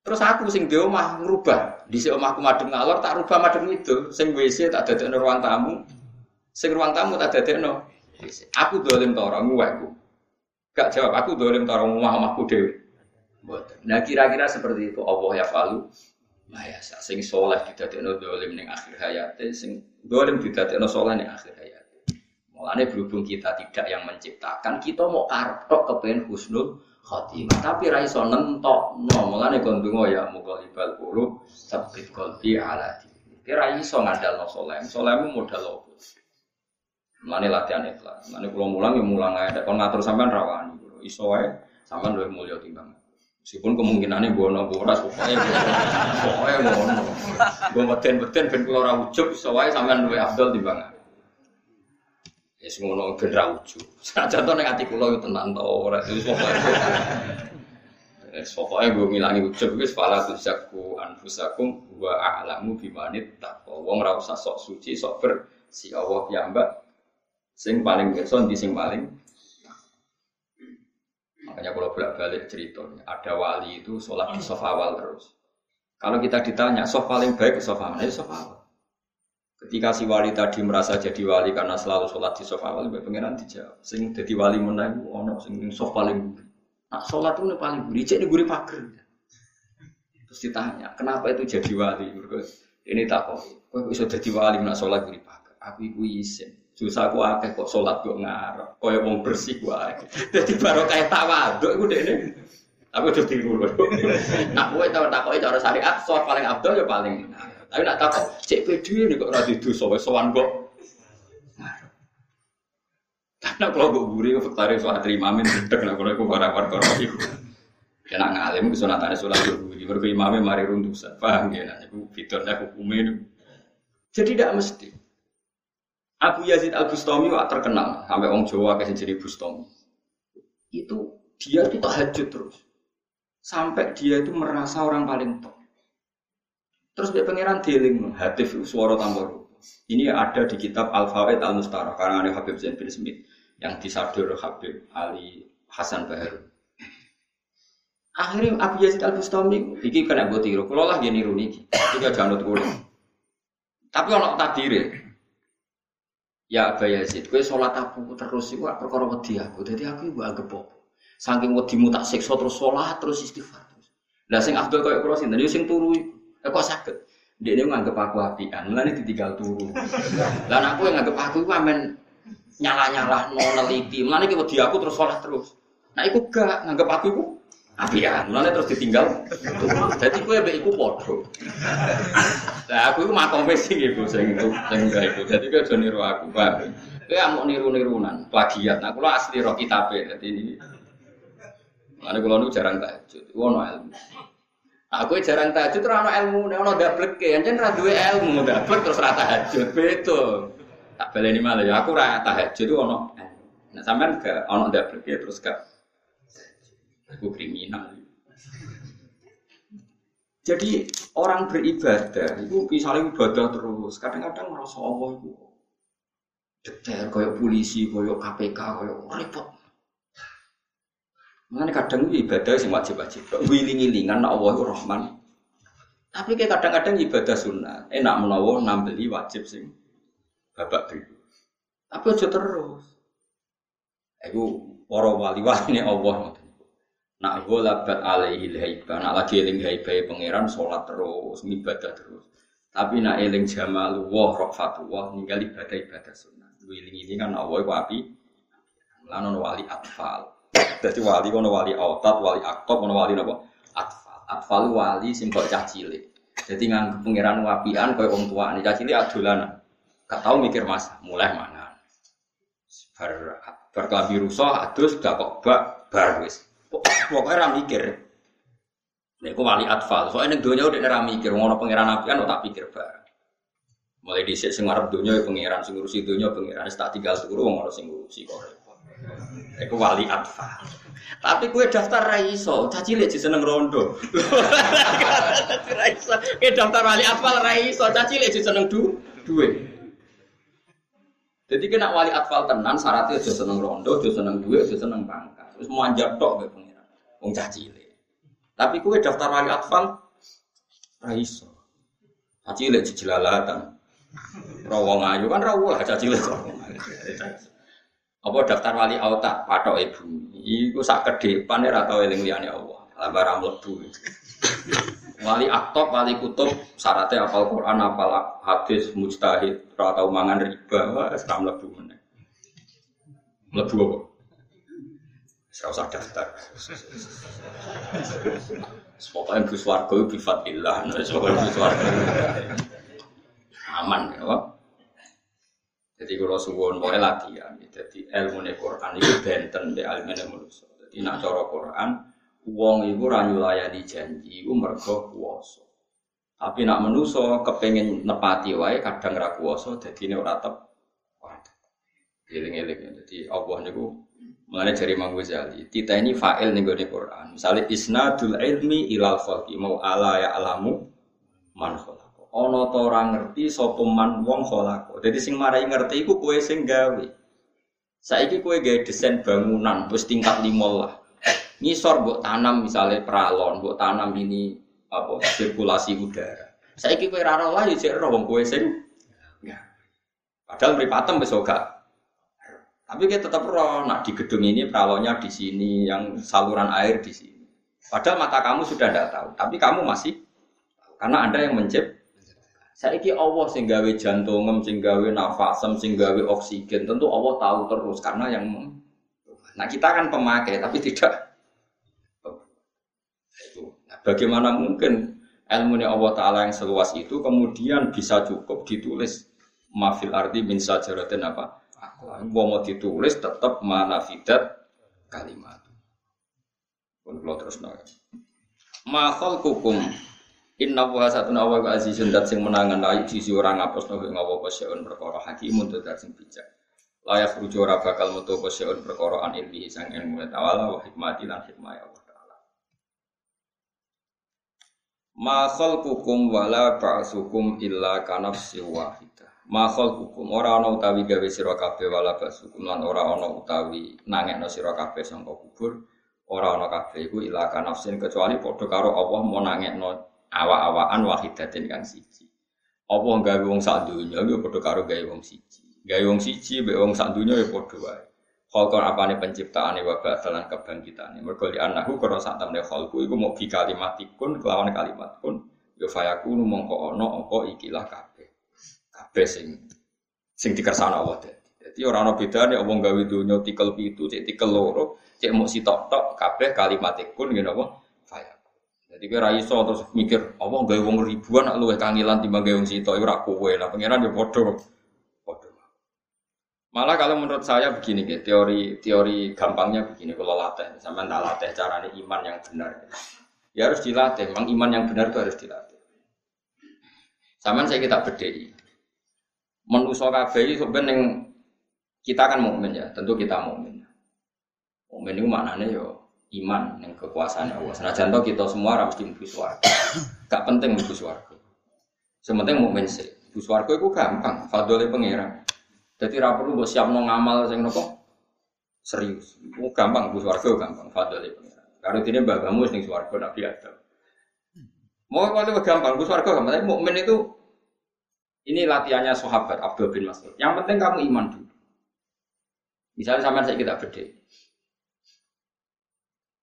Terus aku sing di omah ngrubah, di omahku madem ngalor tak rubah madem itu, sing WC tak dadekno ruang tamu, Sing ruang tamu tak dadekno. Aku dolim ta ora nguwekku. Gak jawab aku dolim ta ora omah-omahku dhewe. Nah kira-kira seperti itu Allah ya falu. Ya sing soleh didadekno dolim ning akhir hayat, sing dolim didadekno soleh ning akhir hayat. Mulane berhubung kita tidak yang menciptakan, kita mau karep tok kepen husnul khotimah. Tapi ra iso nentok. No, mulane kon donga ya mughalibal qulub, sabit qalbi ala dini. Kira iso ngandalno soleh. Solehmu modal opo? Mulane latihan ikhlas. Mulane kula mulang ya mulang ae. Kon ngatur sampean rawani. Iso wae sampean luwih mulya timbang. Meskipun kemungkinannya bono ora supaya pokoknya bono. Gue beten-beten ben kula ora ujug iso wae sampean luwih afdal timbang. Ya sing ngono ben ra ujug. Sajan to ning ati kula yo tenan to ora wis pokoke. Wis pokoke gue ngilangi ujug wis fala tuzaku anfusakum wa a'lamu bimanit taqwa. Wong ora usah sok suci, sok bersih Allah piyambak Sing paling person di sing paling Makanya kalau bolak-balik cerita, ada wali itu sholat di sofa awal terus. Kalau kita ditanya, sofa paling baik ke sofa mana? Ya awal. Ketika si wali tadi merasa jadi wali karena selalu sholat di sofa awal, pengiran dijawab. Sing jadi wali menang, ono sing sofa paling. Nah, sholat itu paling gurih, jadi gurih pagar. Terus ditanya, kenapa itu jadi wali? Ini tak kok, kok bisa jadi wali nak sholat gurih pagar? Aku ibu isin. Susah aku akeh kok sholat kok ngarep, kaya wong bersih ku akeh. Dadi baru kayak tawaduk iku dekne. Aku udah tiru lho. Nah, kowe tau takoki cara syariat, sholat paling abdul ya paling. Tapi nak takok, cek pede ini kok ora didosa wis sowan kok. Karena kalau gue gurih, gue tarik soal terima min, tidak kalau gue barang itu. Ya nak ngalim, kesunatan sholat gue gurih, baru imamin mari runtuh, paham ya? Nah, itu fiturnya hukumnya. Jadi tidak mesti. Abu Yazid Al Bustami terkenal sampai orang Jawa kasih jadi Bustami. Itu dia itu tahajud terus. Sampai dia itu merasa orang paling top. Terus dia pangeran dealing hatif suara tambah Ini ada di kitab Al Fawaid Al Mustara karena ada Habib Zain bin Smith yang disadur Habib Ali Hasan Bahar. Akhirnya Abu Yazid Al Bustami iki kena gue tiru. Kalau lah dia niru niki, juga janut kulo. Tapi orang takdir Ya Aba Yazid, kowe sholat aku terus iku perkara wedi aku. Dadi aku iku anggap apa? Saking wedimu tak siksa terus sholat terus istighfar terus. Lah sing Abdul koyo kula sinten yo sing turu iku. Eh, kok saged? Dia nganggep aku apian, mulane ditinggal turu. Lah aku yang nganggep aku iku amen nyala-nyala no neliti. Mulane ki wedi aku terus sholat terus. Nah iku gak nganggep aku iku apian, mulane terus ditinggal. Jadi kowe mbek iku padha. Lah aku iku makome sing iku sing sing iku. Dadi kowe aja niru aku, Pak. Kowe amuk niru-nirunan, plagiat. Nah kula asli ro kitabe dadi ini. Mane kula nu jarang tahajud. Ono ilmu. Aku jarang tahajud ora ono ilmu, ono dableke, anjen ora duwe ilmu, dablek terus ora tahajud. Beda. Tak baleni malah ya aku ora tahajud ono. Nah sampean gak ono dableke terus gak Aku kriminal. Jadi orang beribadah itu misalnya ibadah terus, kadang-kadang merasa Allah itu detail kayak polisi, kayak KPK, kayak repot. Mengenai kadang ibadah sih wajib-wajib, wiling-wilingan Allah Rahman. Tapi kayak kadang-kadang ibadah sunnah, enak menawa nambeli wajib sih, babak dulu. Tapi aja terus. Aku para wali-wali Allah. Nak gue labat alaihi haiba, nak lagi eling haiba pangeran sholat terus, ibadah terus. Tapi nak eling jamalu wah rofatu wah ninggal ibadah ibadah sunnah. Wiling ini kan Allah itu api. Wali atfal. Jadi wali kono wali autat, wali aktob, kono wali napa? Atfal. Atfal wali cah cilik. Jadi nganggep pangeran wapian koyo wong tua. Nih cah cilik adolan. Gak tau mikir mas, mulai mana? Bar berkelabi rusuh, adus gak kok bak bar wis. Pokoknya ora mikir. Nek wali atfal, soalnya ning donya udah ora mikir, ngono pangeran apian tak pikir bar. Mulai dhisik sing arep donya ya pangeran, sing ngurusi donya pangeran, tak tinggal turu wong ora sing ngurusi kok. Iku wali atfal. Tapi kue daftar raiso, caci sih seneng rondo. raiso, kue daftar wali atfal raiso, caci sih seneng du, duwe. Jadi kena wali atfal tenan, syaratnya aja seneng rondo, aja seneng duwe, aja seneng pangkat. Terus manjat tok be pengiran, wong caci Tapi kue daftar wali atfal raiso. Caci lihat jelalatan. Rawong ayu kan rawuh lah caci lihat apa daftar wali auta? Patok ibu. Iku sak ke depan ora tau eling liyane Allah. Lah barang mlebu. Wali aktok wali kutub syaratnya apal Quran apal hadis mujtahid ora tau mangan riba. Wah ora mlebu meneh. Mlebu apa saya usah daftar Pokoknya Gus Wargo bifatillah, pokoknya Gus Wargo aman ya, jadi kalau suwon mau latihan, jadi ilmu Quran itu benten be ilmu manusia. Jadi nak cara Quran, uang itu ranyu layani janji, itu mergo kuoso. Tapi nak manusia kepengen nepati wae kadang ra kuoso, jadi ora tep. Eling-eling jadi Allah niku mengenai dari Imam Ghazali, kita ini fa'il nih di Quran. Misalnya isnadul ilmi ilal khalqi mau ala ya alamu man ana ta ora ngerti sapa man wong kholako. Dadi sing marai ngerti iku kowe sing gawe. Saiki kowe gawe desain bangunan wis tingkat lima lah. Ngisor mbok tanam misalnya peralon, mbok tanam ini apa sirkulasi udara. Saiki kowe ora lah ya jek wong kowe sing. Padahal mripatem wis gak tapi kita tetap roh, nah di gedung ini peralonnya di sini, yang saluran air di sini. Padahal mata kamu sudah tidak tahu, tapi kamu masih karena anda yang mencipt Saiki Allah sing gawe jantungem, sing gawe nafasem, sing gawe oksigen, tentu Allah tahu terus karena yang Nah, kita kan pemakai tapi tidak. Nah, bagaimana mungkin ilmu Allah taala yang seluas itu kemudian bisa cukup ditulis mafil arti min sajaratin apa? Gua mau ditulis tetap manafidat kalimat. Pun terus nanya. Mahal kukum Inna wa satuna wa ka azizun dat sing menangan ayu sisi orang ngapus no ing apa seun perkara hakimun dat sing bijak. Layak rujuk ora bakal metu apa seun perkara an ilmi sang ilmu tawala wa hikmati lan hikmah Allah taala. Ma khalqukum wala ba'sukum illa kanafsi wahidah. Ma khalqukum ora ana utawi gawe sira kabeh wala ba'sukum lan ora ana utawi nangekno sira kabeh sangka kubur. Ora ana kabeh iku illa kanafsin kecuali padha karo Allah mau nangekno awa-awaan wahidatin kang siji. Apa gawe wong sak donya ya padha karo gawe wong siji. Gawe wong siji mbek wong sak donya ya padha wae. Khalqan apane penciptaane wa ba'dalan kebangkitane. Mergo li anahu karo sak temne khalqu iku mau bi kalimatikun kelawan kalimat pun ya fayakunu mongko ana apa ikilah kabeh. Kabeh sing dikersana Allah dadi. Dadi ora ana bedane wong gawe donya tikel pitu, cek tikel loro, cek mok sitok-tok kabeh kalimatikun ngene apa? Jadi kira iso terus mikir, apa gawe wong ribuan nak luwih kangilan timbang gawe wong sito, ora kowe. Lah pangeran yo padha. Padha. Malah kalau menurut saya begini, gitu, teori teori gampangnya begini kalau latih, sama tak latih caranya iman yang benar. Ya harus dilatih, memang iman yang benar itu harus dilatih. Sama saya kita bedai. Menuso kabeh sebenarnya kita kan mukmin ya, tentu kita mukmin. Mukmin itu maknanya yo iman yang kekuasaan Allah. Senajan toh kita semua harus di suarga. Gak penting mlebu suarga. Sementing mau sih. Mlebu itu gampang, fadole pangeran. Jadi ra perlu mbok siapno ngamal sing nopo serius. Itu gampang mlebu suarga gampang, fadole pangeran. Karo dene bagamu sing suarga Nabi Adam. Mau kalau gampang, mlebu suarga gampang. Tapi mukmin itu ini latihannya sahabat Abdul bin Mas'ud. Yang penting kamu iman dulu. Misalnya sama saya kita beda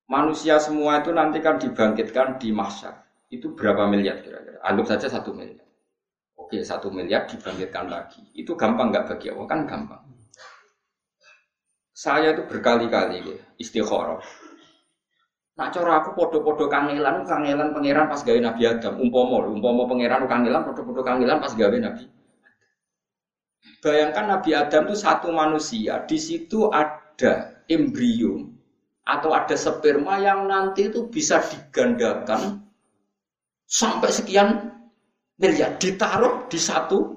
manusia semua itu nanti kan dibangkitkan di mahsyar. Itu berapa miliar kira-kira? Anggap saja satu miliar. Oke, satu miliar dibangkitkan lagi. Itu gampang nggak bagi Allah? Kan gampang. Saya itu berkali-kali ya, istikharah. Nak cara aku podo-podo kangelan, kangelan pangeran pas gawe Nabi Adam. Umpomo, umpomo pangeran kangelan, podo-podo kangelan pas gawe Nabi. Bayangkan Nabi Adam itu satu manusia, di situ ada embrio atau ada sperma yang nanti itu bisa digandakan sampai sekian miliar ditaruh di satu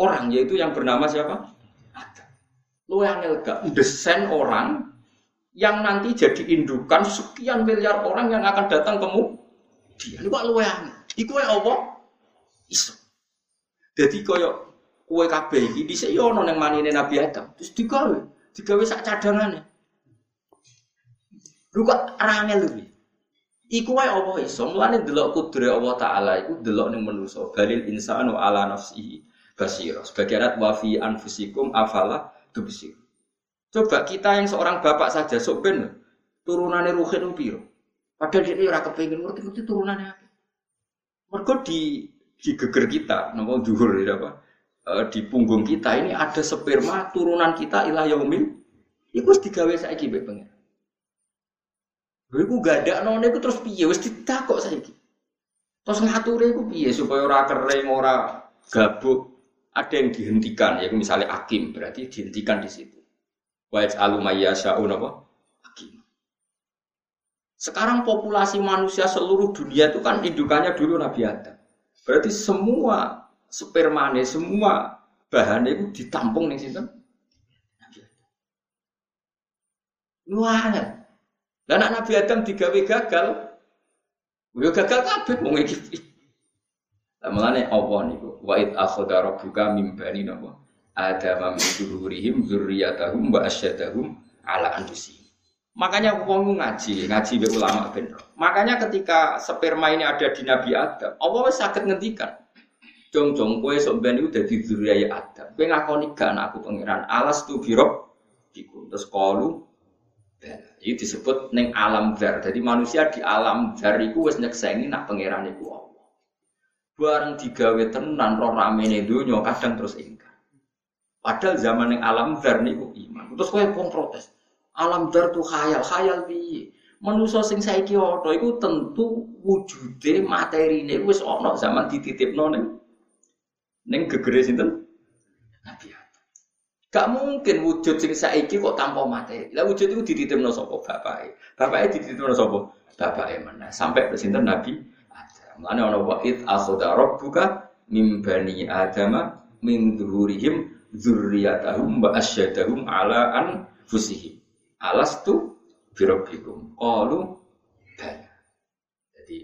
orang yaitu yang bernama siapa? Adam. Lu yang desain orang yang nanti jadi indukan sekian miliar orang yang akan datang kemu dia. Lu lu yang iku apa? Iso. Jadi koyo kue kabeh iki dhisik yo ana ning manine Nabi Adam. Terus digawe. Digawe sak cadangane. Lu kok rangel lu Iku wae apa iso? Mulane delok kudure Allah taala iku delok ning manusa balil insanu ala nafsihi basira. Sebagai arat wa fi anfusikum afala tubsir Coba kita yang seorang bapak saja sok ben turunane ruhin piro padahal dia ora kepengin ngerti-ngerti turunannya apa mergo di di geger kita napa dhuwur ya apa e, di punggung kita ini ada sperma turunan kita ilah yaumil iku wis digawe saiki mbek pengen Lha iku none iku terus piye wis ditakok saiki. Terus ngature iku piye supaya ora kering, ora gabuk. Ada yang dihentikan, ya misalnya akim berarti dihentikan di situ. Wa yaj'alu apa? Hakim. Sekarang populasi manusia seluruh dunia itu kan indukannya dulu Nabi Adam. Berarti semua spermane, semua bahannya itu ditampung nih sinten? Nabi Adam. Luar lah anak Nabi Adam digawe gagal, yo gagal kabeh wong iki. Lah mulane apa niku? Wa id akhadha rabbuka mim bani napa? Adam min dzurrihim dzurriyyatahum wa asyadahum ala anfusihim. Makanya wong ngaji, ngaji be ulama ben. Makanya ketika sperma ini ada di Nabi Adam, Allah wis saged ngendikan. Jong jong kowe sok ben iku dadi dzurriyyah Adam. Kowe ngakoni gak anakku pangeran, alas tu birok iku. Terus kalu ini disebut neng alam dar. Jadi manusia di alam dar itu wis nyeksengi nak pangeran iku Allah. Bareng digawe tenan roh ramene donya kadang terus ingkar. Padahal zaman neng alam dar niku iman. Terus kowe pun protes. Alam dar tuh khayal, khayal piye? Manusa sing saiki ana iku tentu wujude materine wis ana zaman dititipno ning ning gegere sinten? Nabi Gak mungkin wujud sing saiki kok tanpa materi. Lah wujud itu dititipno sapa bapake. Bapake dititipno sapa? Bapake mana? Sampai presinten Nabi Adam. Mane ana wa id akhadha rabbuka mim bani adama min dzurihim dzurriyyatahum wa asyadahum ala anfusihim. Alastu birabbikum. Qalu bala. Jadi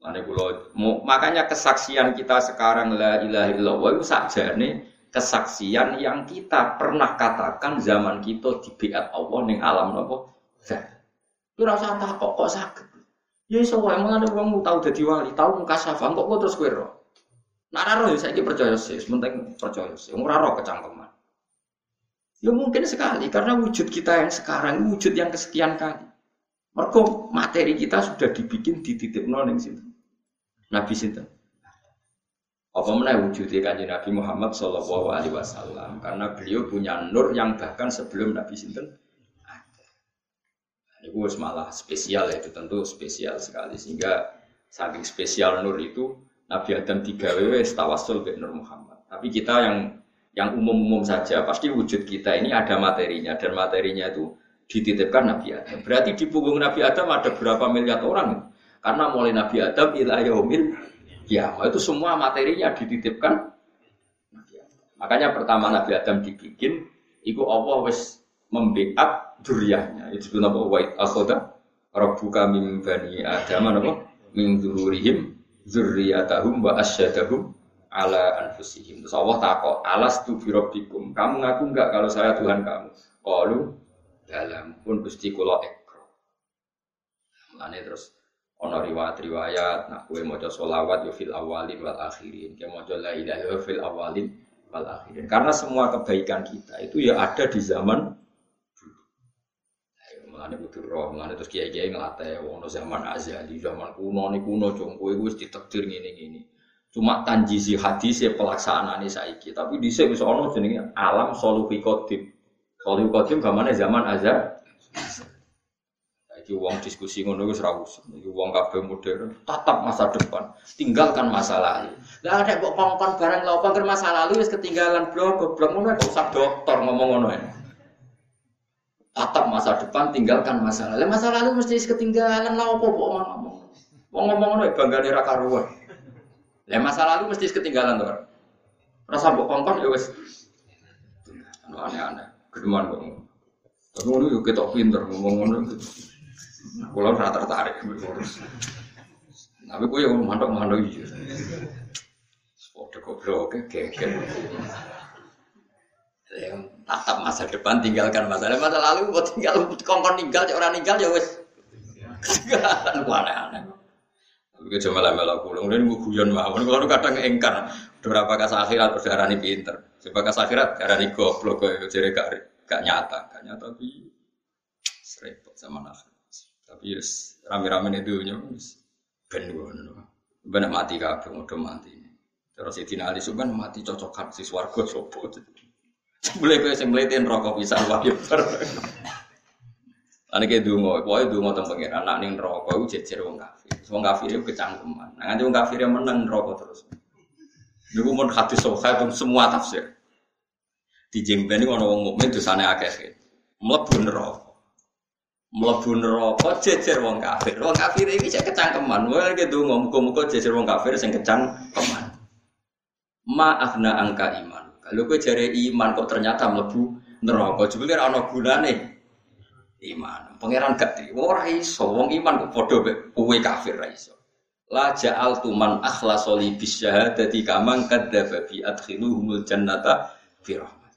mane kula makanya kesaksian kita sekarang la ilaha illallah itu sakjane kesaksian yang kita pernah katakan zaman kita di biat Allah ning alam nopo Itu rasa tak kok kok sakit. Ya iso wae ada wong tahu dadi wali, tahu muka safa kok terus kowe. Nak ora ya saiki percaya sih, penting percaya sih. Ora ro kecangkeman. Ya mungkin sekali karena wujud kita yang sekarang wujud yang kesekian kali. Mergo materi kita sudah dibikin di titik nol ning situ. Nabi sinten? Apa mana wujudnya kanjeng Nabi Muhammad Shallallahu Alaihi Wasallam karena beliau punya nur yang bahkan sebelum Nabi Sinten. Ini gue malah spesial ya itu tentu spesial sekali sehingga saking spesial nur itu Nabi Adam tiga WW tawasul ke Nur Muhammad. Tapi kita yang yang umum-umum saja pasti wujud kita ini ada materinya dan materinya itu dititipkan Nabi Adam. Berarti di punggung Nabi Adam ada berapa miliar orang? Karena mulai Nabi Adam ila yaumil Ya, itu semua materinya dititipkan. Makanya pertama Nabi Adam dibikin, itu Allah wis membackup duriahnya. Itu disebut apa? Wa akhoda rabbuka min bani Adam apa? Min dzururihim dzurriyyatahum wa asyadahum ala anfusihim. Terus Allah takut, alas tu birabbikum. Kamu ngaku enggak kalau saya Tuhan kamu? Qalu dalam pun gusti kula ekro. Mulane terus Ono riwayat-riwayat, nak kue mojo solawat yo fil awalin wal akhirin, kue mojo la ilaha fil awalin wal akhirin. Karena semua kebaikan kita itu ya ada di zaman Mulane butuh roh, mulane terus kiai-kiai ngelatih, wono zaman azali, zaman kuno nih kuno, jong kue gue ditakdir gini. Cuma tanjisi hadis ya pelaksanaan ini saiki. Tapi di sini bisa ono jenenge alam solufi kodim. Solufi kodim gamane zaman azab. Iki wong diskusi ngono wis ra usah. Wong kabeh modern, tatap masa depan, tinggalkan masa lalu. Lah ada kok kongkon barang lha apa masa lalu wis ketinggalan blok goblok ngono kok usah dokter ngomong ngono ya. Tatap masa depan, tinggalkan masa lalu. Masa lalu mesti ketinggalan lah apa kok ngomong. Wong ngomong ngono ya banggane ra karuan. Lah masa lalu mesti ketinggalan tuh. Rasa mbok kongkon ya wis. Aneh-aneh. Gedeman kok. Ngono yo ketok pinter ngomong ngono. Kulo ora tertarik ngurus. Tapi kowe yo mantok-mantok iki. Padha goblok geger. Yang tatap masa depan tinggalkan masa lalu. Masa lalu buat tinggal kongkon tinggal orang ninggal ya wis. Ketinggalan aneh-aneh. Gue cuma lah melak pulang, kemudian gue guyon mawon. Kalau kadang engkar, berapa kasih akhirat berdarah ini pinter, berapa kasih akhirat darah ini goblok, gue jadi gak gak nyata, gak nyata tapi repot sama nak. Tapi yes, rame-rame itu nyus ben gue, ben mati kabeh, udah mati. Terus si Tina Ali Subhan mati cocokan si sopo. Boleh gue sing melitin rokok bisa wahyu Ane kayak dungo, pokoknya dungo pengiran. Anak nih rokok itu jejer wong kafir. Wong kafir itu kecangkeman. Nah, wong kafir yang menang rokok terus. Niku mun hadis sahih semua tafsir. Di jemben ono wong mukmin sana akeh. Mlebu neraka. Mlebu neraka jejer wong kafir. Wong kafir iki cek kecangkeman. Wae iki donga muga-muga jejer wong kafir sing kecangkeman. Maafna angka iman. Kalau kowe jare iman kok ternyata mlebu neraka, jebule ora ana gunane iman. Pangeran gak terima ora iso. Wong iman kok padha kowe kafir ra iso. La ja'al tuman akhlasa li bisyahadati kamang kadzdzaba bi adkhiluhumul jannata rahmat.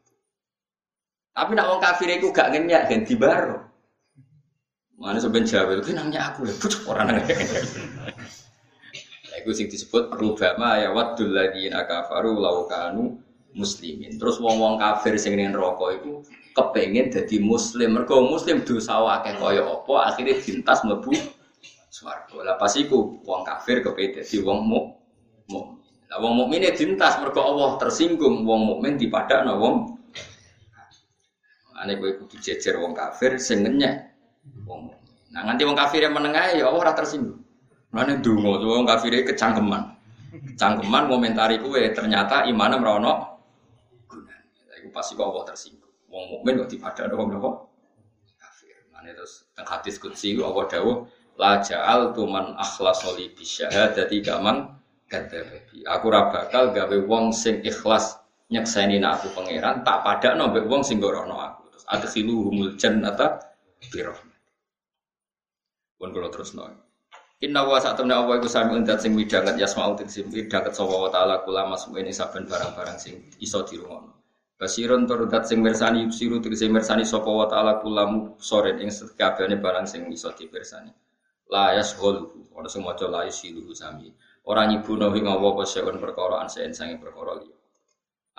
Tapi nak wong kafir iku gak ngenyak ganti baro. Mana sampean jawab, "Ki nanya aku lho, pucuk ora nang." Iku sing disebut rubama ya waddul ladzina kafaru law kanu muslimin. Terus wong-wong kafir sing ning neraka iku kepengen jadi muslim. Mergo muslim dosa akeh kaya apa akhirnya dintas mlebu swarga. Lah pas iku wong kafir kepengen dadi wong mukmin. Lah wong mukmin dintas mergo Allah tersinggung wong mukmin dipadakno wong Ane kowe kudu jejer wong kafir sing wong mukmin. Nah nganti wong kafir yang menengah ya Allah ora tersinggung. Mane donga wong kafir kecangkeman. Cangkeman komentari kowe ternyata gunane. Iku pasti kok Allah tersinggung. Wong mukmin kok dipadakno wong napa? Kafir. Mane terus teng hadis qudsi Allah dawuh la ja'al tuman akhlasa li bisyahadati kaman kadzabi. Aku ora bakal gawe wong sing ikhlas nyekseni aku pangeran tak padakno mbek wong sing gorono aku. Terus adkhiluhumul jannata bi rahmat. Pun kula terusno. Inna wa sa'tamna Allah iku sami endat sing midanget yasma'u tingsim midanget sapa wa ta'ala kula masmuene saben barang-barang sing iso dirungono. Basiron turudat sing mersani yusiru tegese mersani sapa wa taala kulamu soren ing sekabehane barang sing iso dipersani. La yashghulu ora sing maca la yusilu sami. Ora nyibuno ing apa seun perkara ansen sange perkara liya.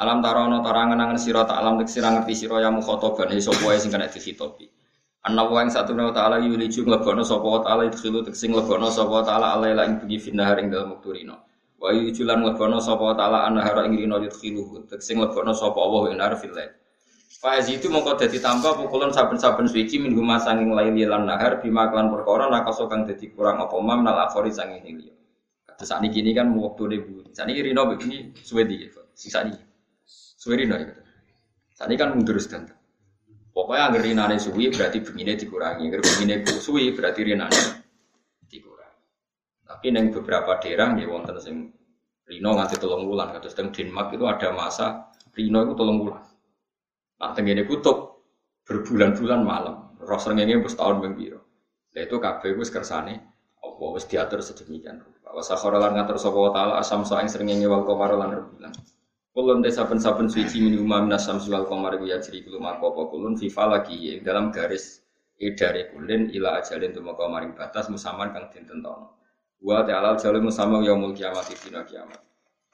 Alam tarono tarangan angen sira tak alam tek sira ngerti sira ya mukhotoban sapa wae sing kena dikhitobi. Anna wa ing satu taala yuliju nglebono sapa wa taala idkhilu tek sing sapa wa taala alaila ing bengi finahar ing dalem wekturina. Wa yujulan lebono sapa taala anahara ing rino yudkhiluhu sing lebono sapa Allah ing nar fil lail. Fa itu mongko dadi tambah pukulan saben-saben suci min huma sanging laili lan nahar bima kelan perkara nakaso kang dadi kurang apa mam nal akhori sanging liya. Kados sakniki ini kan wektune bu. Sakniki rino begini suwe iki. Sing sakniki. Suwe rino iki. Kan mundur sedang. Pokoknya agar rinane suwi berarti begini dikurangi, agar begini suwi berarti rinane tapi neng beberapa daerah ya wonten sing Rino nganti tolong bulan, kata teng Denmark itu ada masa Rino itu tolong bulan. Nah tenggine kutub berbulan-bulan malam, roh serengenge wis tahun ping pira. Lah itu kabeh wis kersane apa wis diatur sedemikian rupa. Wa sakhara lan ngatur sapa taala asam saing srengenge wal qamar lan rembulan. Kulun te saben-saben suci min umam nasam wal qamar ya jiri kulo mako apa kulun fi falaki dalam garis edare kulin ila ajalin tumeka maring batas musaman kang dintentono. Wa ta'ala jalu sama yaumul kiamat dina kiamat.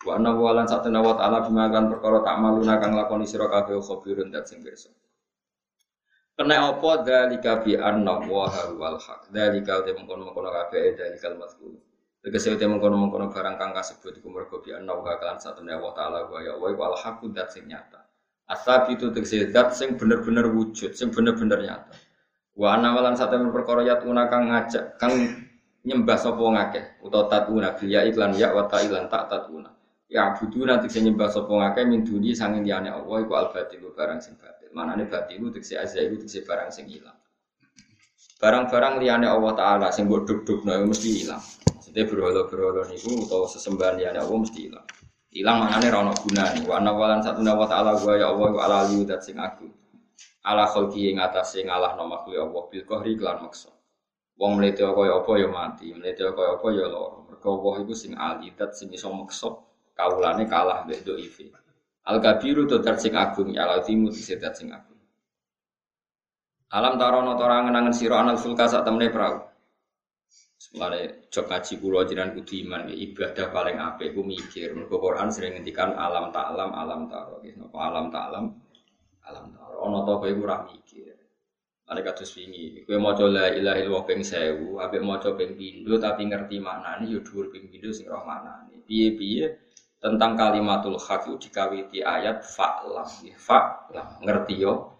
Wa anna wa lan satana wa ta'ala bimakan perkara tak maluna kang lakoni sira kabeh khabirun dat sing. Kena apa dalika bi anna wa wal haq. Dalika te mengkono-mengkono kabeh dalikal mazkur. Tegese uti mengkono-mengkono barang kang kasebut iku mergo bi anna wa kalan satune Allah taala wa ya wa wal haqqu dat sing nyata. Asab itu tegese dat sing bener-bener wujud, sing bener-bener nyata. Wa ana walan satune perkara yatuna kang ngajak kang nyembah sapa ngakeh utawa tatuna bil ya iklan ya wa ta ilan tak tatuna. Ya budu nanti saya nyembah sapa ngakeh min duni sanging liyane Allah iku al batil barang sing batil. Manane batil tegese azza iku tegese barang sing ilang. Barang-barang liyane Allah taala sing mbok duk-dukno mesti ilang. Maksudnya berhala-berhala niku utawa sesembahan liyane Allah mesti ilang. Ilang maknane ra ono gunane. Wa ana walan satuna wa ta'ala wa ya Allah wa ala dat sing agung. Ala khalqi ing atase ngalahno makhluk Allah bil qahri lan maksa. Wong mlete kaya apa ya mati, mlete kaya apa ya lara. Mergo Allah iku sing ali dat sing iso maksa kawulane kalah mbek dhaife. Al kabiru to sing agung ya lazimu dat sing agung. Alam tarono tora ngenangen sira anal fulka sak temene perahu. Mulane jok ngaji kula jenengan kudu iman ya ibadah paling apik ku mikir. Mergo Quran sering ngendikan alam tak alam taro. Napa alam tak alam taro. Ana to kowe ora mikir. Ane kados wingi, kowe maca la ilaha illallah ping 1000, ambek maca ping pindho tapi ngerti maknane ya dhuwur ping pindho sing roh maknane. Piye-piye tentang kalimatul haq itu dikawiti ayat fa'lam. Fa'lam ngerti yo.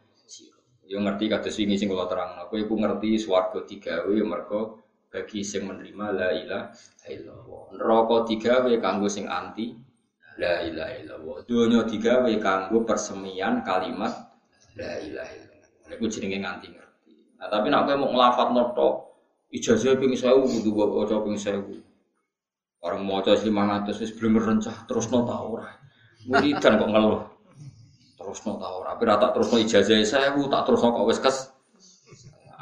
Yo ngerti kados wingi sing kula terangno. Kowe iku ngerti swarga digawe mergo bagi sing menerima la ilaha illallah. Neraka digawe kanggo sing anti la ilaha illallah. Donya digawe kanggo persemian kalimat la ilaha illallah. Iku jenenge nganti ngerti. Nah, tapi nek kowe mau nglafat noto ijazah ping 1000 kudu waca ping 1000. Orang maca 500 wis belum rencah terus no ta ora. Wiridan kok ngeluh. Terus no ta ora. Tapi tak terus no ijazah 1000 tak terus kok wis kes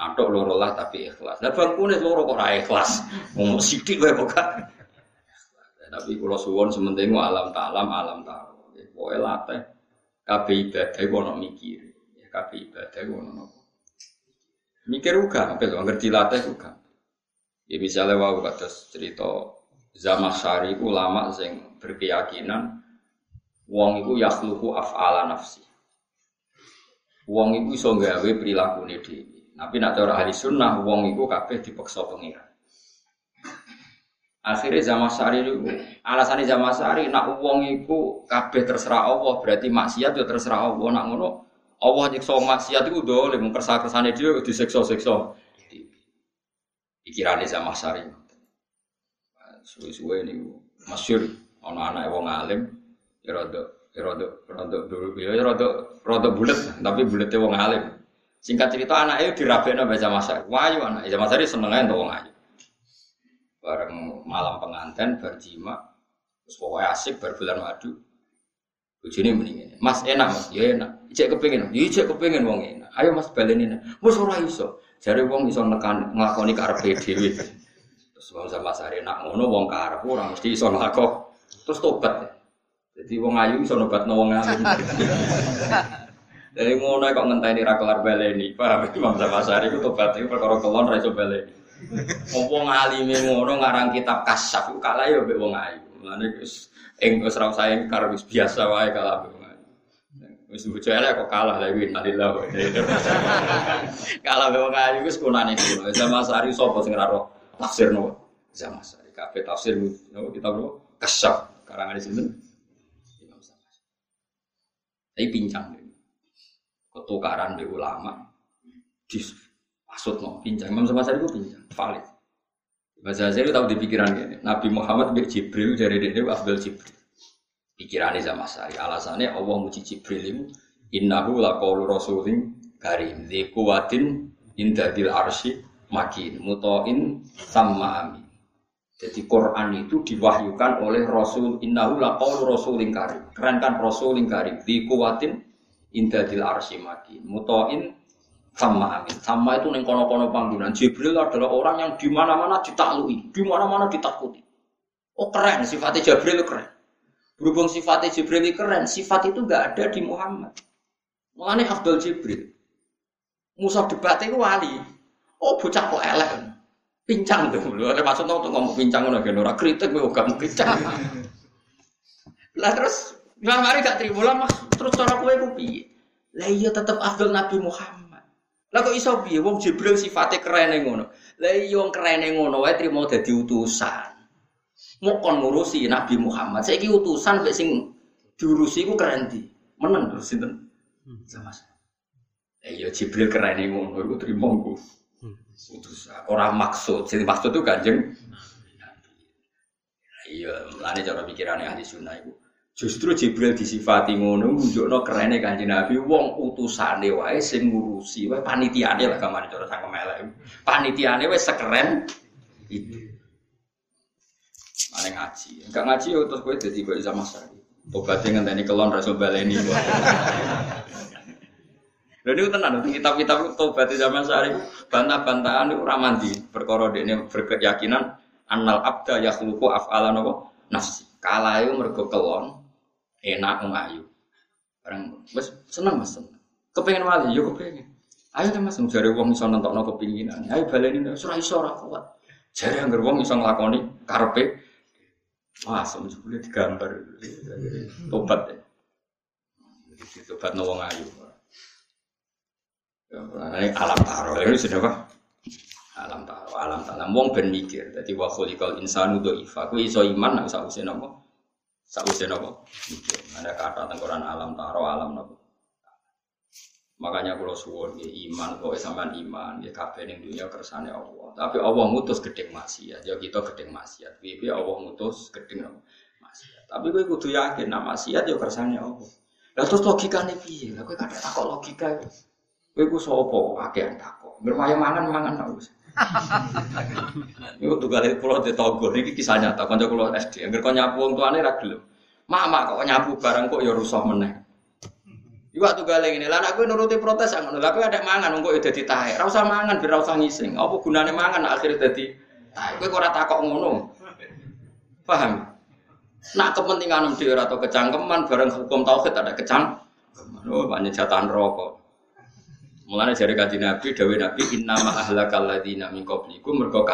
Atok loro lah tapi ikhlas. Lah bangkune loro kok ora ikhlas. Wong sithik wae kok Tapi kula suwon sementing alam ta'alam alam ta'alam. Pokoke latih kabeh ibadah ono mikir. Ya kabeh ibadah iku ono. Mikir uga, apa ngerti latih uga. Ya misalnya wau kados cerita Zamakhsyari iku ulama sing berkeyakinan wong iku yakhluqu af'ala nafsi. Wong iku iso gawe prilakune dhewe. Tapi nak cara ahli sunnah, wong iku kabeh dipaksa pengiran. Akhirnya zaman sari itu, alasannya zaman sari, nak wong iku kabeh terserah Allah, berarti maksiat itu terserah Allah. Nak ngono, Allah nyiksa maksiat itu udah, oleh mengkersa kersane dia diseksa-seksa. Pikirannya zaman sari. Suwe-suwe ini masyur, ono anak wong alim, ya rada, rada dulu, ya rada, rada bulat, tapi bulatnya wong alim. Singkat cerita anak itu dirabekno baca masa. Wayu anak zaman tadi seneng aja wong ayu. Bareng malam pengantin berjima, terus pokoknya asik berbulan madu. Bojone mendingin. Mas enak mas, ya enak. Ijek kepengin, ya ijek kepengin wong enak. Ayo mas baleni. Mas ora iso. Jare wong iso nekan nglakoni karepe dhewe. Terus wong sama sare enak ngono wong karep ora mesti iso nglakok. Terus tobat. Jadi wong ayu iso nobatno wong alim. Dari ngono kok ngenteni ra kelar baleni. Paham Imam Syafi'i itu tobat itu perkara kelon ra iso baleni. Wong alime ngono ngarang kitab kasaf ku kalah ya mbek wong ayu. Mulane ing wis ra usah engkar wis biasa wae kalah. Wis bojo elek kok kalah lha iki nalillah. Kalah wong ayu wis kunane kulo. Zaman Sari sapa sing ra roh? Zaman Sari kabeh tafsir no kitab no kasaf karangan sinten? Imam Syafi'i. Tapi pincang ketukaran di ulama di maksud no pincang Imam Syafi'i itu pincang valid Bahasa saya tahu di pikiran Nabi Muhammad bin Jibril dari dia Abdul Jibril. Pikirannya sama saya alasannya Allah muji Jibril itu innahu laqaulu rasulin karim di kuwatin indadil arsy makin mutoin sama amin. Jadi Quran itu diwahyukan oleh Rasul innahu laqaulu rasulin karim. Keren kan? Rasulin karim. Di kuwatin indadil arsi maki mutoin sama amin. Sama itu neng kono-kono panggilan Jibril adalah orang yang di mana-mana ditaklui di mana-mana ditakuti. Oh keren. Sifatnya Jibril keren. Berhubung sifatnya Jibril keren sifat itu gak ada di Muhammad. Mengenai Abdul Jibril. Musa debat itu wali. Oh bocah kok elek. Pincang tuh. Lu ada maksud tuh ngomong pincang ngono kan ora kritik gue gak pincang. Lah terus Nggak mari gak terima lah mas. Terus cara kue ku piye? Lah iya tetep Abdul Nabi Muhammad. Lah kok iso piye? Wong Jibril sifatnya keren ngono. Lah iya wong keren ngono wae trimo dadi utusan. mau kon ngurusi Nabi Muhammad. Saya utusan mbek sing diurusi ku keren di. Menang terus sinten? Sama saya. Eh ya Jibril keren ngono, iku terima ku. Utus orang maksud, jadi maksud itu kanjeng. Iya, mulane cara pikirannya ahli sunnah itu. Justru Jibril disifati ngono nunjukno kerene Kanjeng Nabi wong utusane wae sing ngurusi wae panitiane lah gamane cara sang elek. Panitiane wis sekeren itu. Mane ngaji. Enggak ngaji ya terus kowe dadi koyo sama sekali. Tobaté ngenteni kelon rasul baleni. Lha niku tenan kitab-kitab tobat zaman sehari bantah-bantahan niku ora mandi perkara dekne berkeyakinan annal abda yakhluqu af'alan nafsi. Kala itu mergo kelon enak wong ayu. Barang wis seneng Mas. Kepengen wali yo kepengen. Ayo ta Mas jare wong iso nentokno kepinginan. Ayo baleni ora iso ora kuat. Jare anggere wong iso nglakoni karepe Wah, sebetulnya digambar tobat ya. Tobat nawang ayu. Ini alam taro ini sudah apa? Alam taro, alam taro. Wong ben mikir. Jadi wa khuliqal insanu dhaifa. Ku iso iman nek sak usin apa? Sak usin apa? Mikir. Ada kata tengkoran alam taro, alam apa? Makanya kalau suwon ya iman, kok sampean iman, ya ning dunia kersane Allah. Tapi Allah ngutus gedeng maksiat, ya kita gedeng maksiat. Piye Allah ngutus gedeng maksiat. Tapi kowe kudu yakin nak maksiat ya kersane Allah. Lah terus logikane piye? Lah kowe kadang takok logika. Kowe ku sapa akeh takok. Bermaya mangan mangan wis. Iku tuh kali pulau di Togo, ini kisah nyata. Kanca kulo SD, angger kau nyapu wong tuane ra gelem. Mama kok nyapu barang kok ya rusak meneh. Iwak tuh galeng ini, lah aku nuruti protes ngono. Lah ada mangan engko ya dadi tahe. Mangan biar ora usah ngising. Apa gunane mangan akhirnya dadi tahe. Kowe ora takok ngono. Paham? Nak kepentingan dhewe atau kecangkeman bareng hukum tauhid ada kecang. Oh, banyak jatahan rokok. Mulane jare kanjeng Nabi dawuh Nabi inna ma ahlakal ladina min qablikum mergo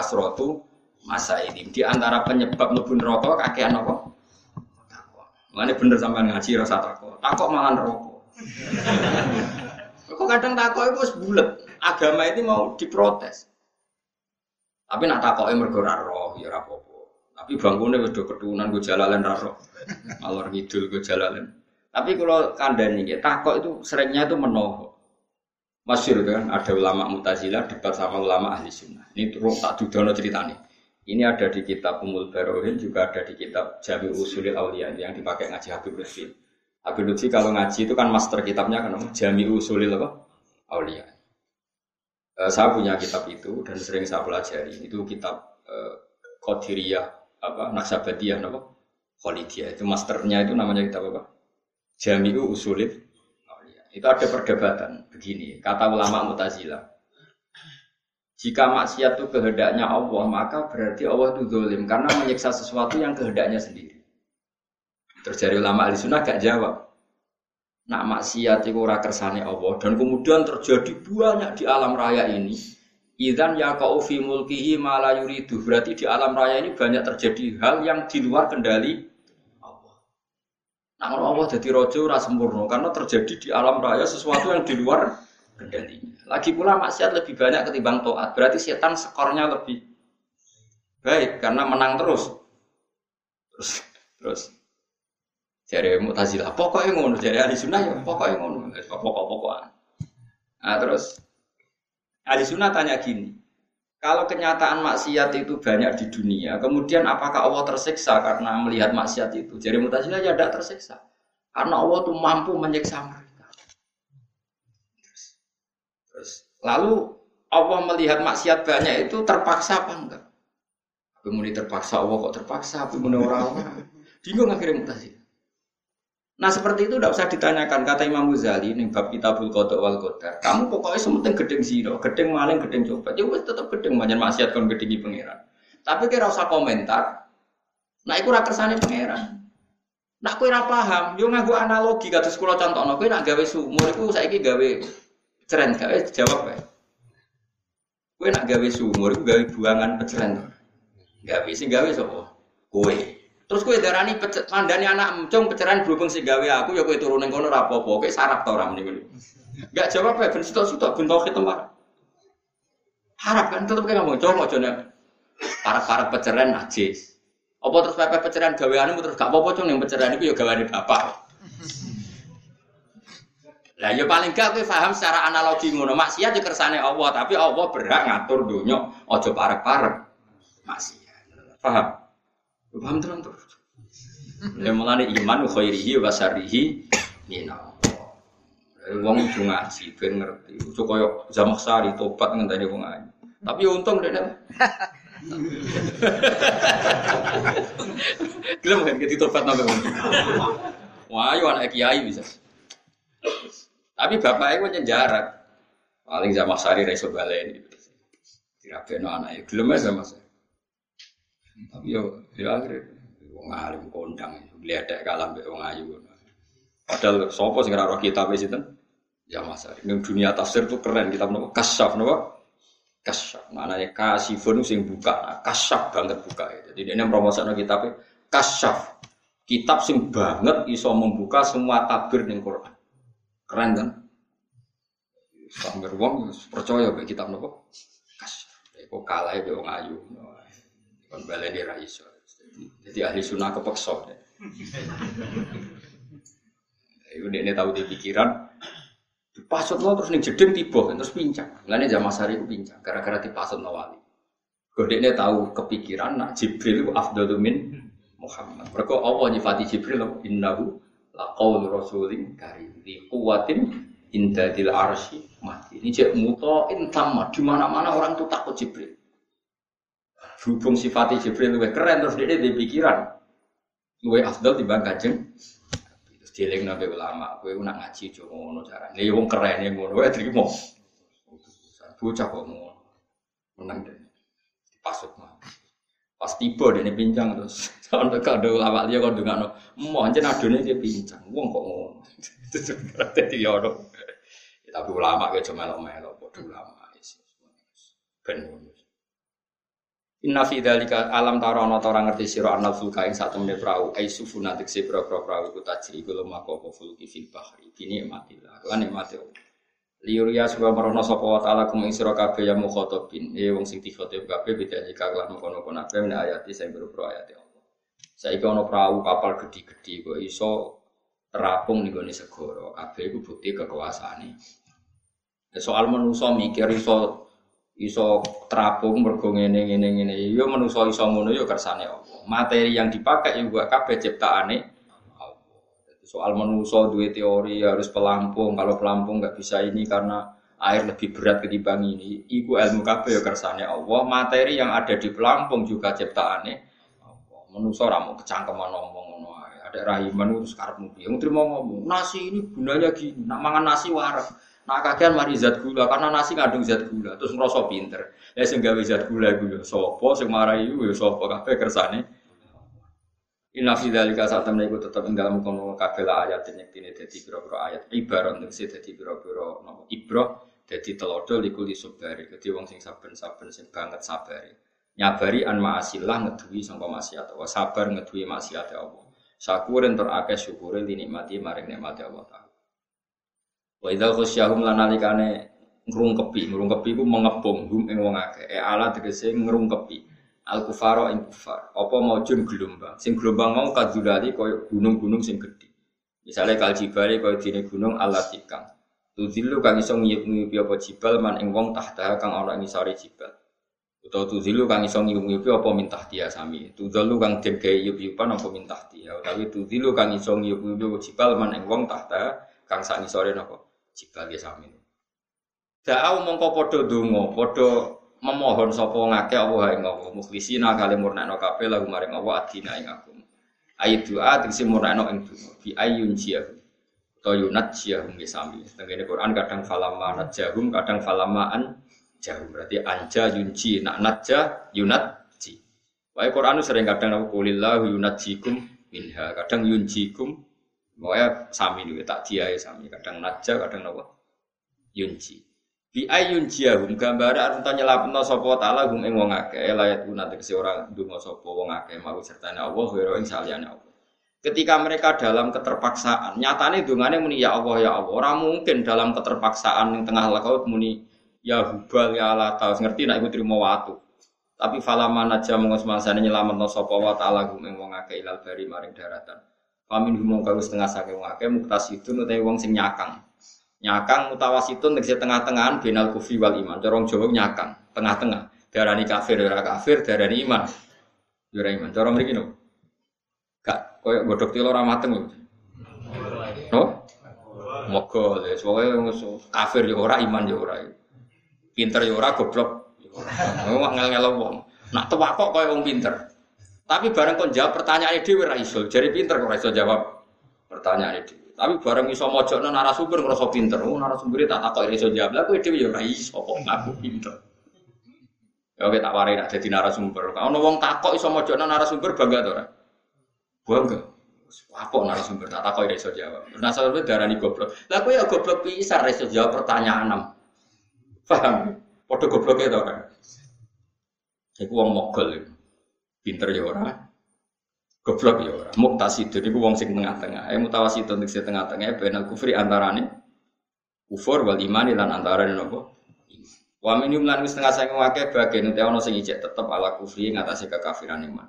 masa ini di antara penyebab mlebu neraka kakean apa? Takwa. Mulane bener sampean ngaji rasa takwa. Takwa mangan rokok. Kok kadang takok itu wis bulet. Agama ini mau diprotes. Tapi nak takoke mergo ora roh ya apa-apa. Tapi bangkune wis do ketunan go jalalen ra roh. Alor ngidul go jalalen. Tapi kalau kandani ya, takok itu seringnya itu menoho. Masyur kan ada ulama mutazilah debat sama ulama ahli sunnah. Ini terus tak dudono ceritanya. Ini ada di kitab Umul Barohin juga ada di kitab Jami Usulil Aulia yang dipakai ngaji Habib Rizki. Habib Lutfi kalau ngaji itu kan master kitabnya kan Jami Usulil apa? Aulia. E, saya punya kitab itu dan sering saya pelajari. Itu kitab e, apa Naksabadiyah apa? Khalidiyah. Itu masternya itu namanya kitab apa? Jami Usulil. Itu ada perdebatan begini, kata ulama Mu'tazilah. Jika maksiat itu kehendaknya Allah, maka berarti Allah itu dolim karena menyiksa sesuatu yang kehendaknya sendiri. Terjadi ulama ahli sunnah gak jawab. Nak maksiat itu ora kersane Allah dan kemudian terjadi banyak di alam raya ini. Idan ya kau fi mulkihi mala yuridu. Berarti di alam raya ini banyak terjadi hal yang di luar kendali. Nah, Allah jadi rojo ora sempurna karena terjadi di alam raya sesuatu yang di luar kendalinya. Lagi pula maksiat lebih banyak ketimbang toat. Berarti setan skornya lebih baik karena menang terus. Terus terus Jari Mu'tazilah, pokoknya ngono, jari ahli sunnah ya pokoknya ngono, pokok-pokokan. Nah terus ahli sunnah tanya gini, kalau kenyataan maksiat itu banyak di dunia, kemudian apakah Allah tersiksa karena melihat maksiat itu? Jadi Mu'tazilah ya tidak tersiksa, karena Allah tuh mampu menyiksa mereka. Terus, lalu Allah melihat maksiat banyak itu terpaksa apa enggak? Kemudian terpaksa Allah kok terpaksa, kemudian orang-orang bingung akhirnya Mu'tazilah. Nah seperti itu tidak usah ditanyakan kata Imam Ghazali nih bab kitabul kodok wal kodar. Kamu pokoknya sementing gedeng zino, gedeng maling, gedeng coba. Ya wes tetap gedeng banyak maksiat kon gedengi pangeran. Tapi kira usah komentar. Nah itu rakersane pangeran. Nak kue ora paham, yo nganggo analogi kados kula contohno kowe nak gawe sumur iku saiki gawe ceren gawe jawab kae. Kowe nak gawe sumur iku gawe buangan peceren. Gawe sing gawe sapa? Kowe. Terus kowe darani pecet mandani anak emcong peceran berhubung sing gawe aku ya kowe turun ning kono apa-apa, kowe sarap ta ora meniku. Enggak jawab ya ben sitok-sitok ben tauhid tempat. Harap kan tetep kayak ngomong coba aja nek para-para peceran najis. Apa terus pepe pencerahan gaweanmu terus gak apa-apa yang pencerahan itu ya gaweane bapak. Lah ya paling gak kowe paham secara analogi ngono. Maksiat ya kersane Allah, tapi Allah berhak ngatur dunya aja parek-parek. Maksiat. Paham? Paham terus terus. Ya mulane iman khairihi wa syarrihi minallah. Wong kudu ngaji ben ngerti. Ojo koyo Zamak Sari tobat ngenteni wong ayu. Tapi ya untung dene. Gelem kan kita tobat nang wong. Wah, ayo anak kiai bisa. Tapi bapaknya pun nyenjarak. Paling Zamak Sari ra iso baleni. Dirabeno anake. Gelem saya. Tapi yo ya akhirnya wong alim kondang, lihat kalah mbek wong ayu. Padahal sopo sing roh kitab sinten? Ya mas, ini dunia tafsir tuh keren kita menurut kasyaf nopo kasyaf. Maknanya kasifun sing buka. Nah, banget buka. Jadi ini promosi kitab kasyaf. Kitab sing banget iso membuka semua tabir di Quran. Keren kan? Sambil wong percaya be kitab nopo kasyaf. Kok kalah be wong ayu. kon balen di raiso jadi ahli sunnah kepeksa Ibu ini tahu di pikiran, Dipasut lo terus nih jeding tiba terus pincang. Lainnya zaman sari itu pincang gara-gara dipasut no wali. Godeknya tahu kepikiran nak Jibril itu afdalu min Muhammad. Mereka Allah nyifati Jibril innahu laqaul rasulin karim di kuwatin indadil arsy mati. Ini cek mutoin sama di mana-mana orang tuh takut Jibril. Hubung sifati Jibril lebih keren terus dia di pikiran. Luwe afdal timbang kajeng Dieling nabi ulama, kowe nak ngaji jo ngono carane. Ya wong keren ya ngono wae trimo. Bocah kok ngono. Menang deh. Pasut mah. Pas tiba dene pincang terus. Sampai kado ulama dia kok dengano. Mau anjen adone dia pincang. Wong kok ngono. Dadi yo Tapi ulama kayak cuma melok-melok, bodoh ulama. Ben ngono. Inna fi dzalika alam tara ana ta ora ngerti sira anal fulka ing sak temene prau. Ai sufuna tekse pro-pro prau iku tajri iku lemah apa fulki fil bahri. Kini matillah lan nikmate Liuria suka merono sapa wa taala kum ing sira kabeh ya mukhatabin. E wong sing dikhatib kabeh beda jika lan kono-kono kabeh min ayati sing boro ayat Allah. Saiki ana prau kapal gedhi-gedhi kok iso terapung ning gone segara. Kabeh iku bukti kekuasaane. Soal manusa mikir iso iso terapung mergo ngene ngene ngene. Yo manusa iso ngono yo kersane Allah materi yang dipakai juga kabeh ciptaane soal manusa duwe teori harus pelampung. Kalau pelampung nggak bisa ini karena air lebih berat ketimbang ini. Iku ilmu kabeh yo kersane Allah. Materi yang ada di pelampung juga ciptaane Allah. Manusa ora mau kecangkeman ngomong ngono ada rahiman terus karepmu piye? Mau ngomong nasi ini gunanya gini. Nak mangan nasi warak Nah kagian mari zat gula karena nasi ngandung zat gula terus ngerasa pinter. Ya sing gawe zat gula iku ya sapa sing marai iku ya sapa kabeh kersane. Inna fi dzalika satam iku tetep ing dalam kono kabeh ayat yang tine dadi pira-pira ayat ibarat sing dadi pira-pira napa ibrah dadi telodo liku li subari dadi wong sing saben-saben sing banget sabari. Nyabari an ma'asillah ngeduwi sangka maksiat Allah, sabar ngeduwi maksiat Allah. Syukurin terakeh syukure dinikmati maring nikmati Allah. Wa idza khasyahum lanalikane ngrungkepi, ngrungkepi ku mengepung hum ing wong akeh. E ala tegese ngrungkepi. Al kufara ing kufar. Apa maujun gelombang. Sing gelombang mau kadulali koyo gunung-gunung sing gedhe. Misalnya kal jibali koyo dene gunung Allah tikang. Tuzilu kang iso ngiyup-ngiyupi apa jibal man ing wong tahta kang ana ing sare jibal. Utawa tuzilu kang iso ngiyup-ngiyupi apa mintah dia sami. Tuzalu kang den gawe yup-yupan apa mintah dia. Utawi tuzilu kang iso ngiyup-ngiyupi jibal man ing wong tahta kang sak ngisore napa jika ge sami. Da'au mongko padha donga, padha memohon sapa ngake Allah ing Allah mukhlisina kale murnakno kabeh lagu maring Allah adina ing aku. Ayat doa tegese murnakno ing donga bi ayun jiyahu. To yunat jiyahum ge sami. Tengene Quran kadang falama najahum, kadang falamaan jahum. Berarti anja yunji nak najah yunat ji. Wae Quran sering kadang aku kulillahu yunatjikum minha, kadang yunjikum Pokoknya sami nih tak dia ya sami. Kadang naja, kadang nawa yunji. Bi ayun jahum gambar arep nyelapno sapa taala gum ing wong akeh layat guna tegese ora ndonga sapa wong akeh mau sertane Allah wa ing saliyane Allah. Ketika mereka dalam keterpaksaan, nyatane dungane muni ya Allah ya Allah. Ora mungkin dalam keterpaksaan ning tengah laut muni ya hubal ya lata. Ngerti nek iku trimo watu. Tapi falaman aja semangsane nyelametno sapa wa taala gum ing wong akeh ilal bari maring daratan. Pamin humong kau setengah wong akeh muktasidun utawi wong sing nyakang. Nyakang mutawasitun tegese tengah-tengahan binal kufri wal iman. Corong Jawa nyakang, tengah-tengah. Darani kafir ora kafir, darani iman. Ora iman. Corong mriki no. Gak koyo godhok tilo ora mateng lho. No? Moga wis pokoke kafir ya ora iman ya ora. Pinter ya ora goblok Wong ngel-ngel wong. Nak tua kok kaya wong pinter. Tapi bareng kok jawab pertanyaan dhewe ora iso. Jadi pinter kok iso jawab pertanyaan dhewe. Tapi bareng iso mojokno narasumber ngrasa pinter. Oh narasumber tak takok iso jawab. Lah kowe dhewe ya iso kok pinter. Ya oke tak warai nak dadi narasumber. Ono wong takok iso mojokno narasumber bangga to ora? Bangga. Apa narasumber tak takok iso jawab. Narasumber darani goblok. Lah kowe ya goblok pisan iso jawab pertanyaan. Paham? Padha gobloke to kan. Iku wong mogol iku. Pinter ya ora. Goblok ya ora. Muktasidun iku wong sing tengah-tengah. Eh mutawasidun sing tengah-tengah benal kufri antarane kufur wal iman lan antarane nopo? Wa minum lan wis tengah sing akeh bagian ute ana sing ijek tetep ala kufri ngatasi kekafiran iman.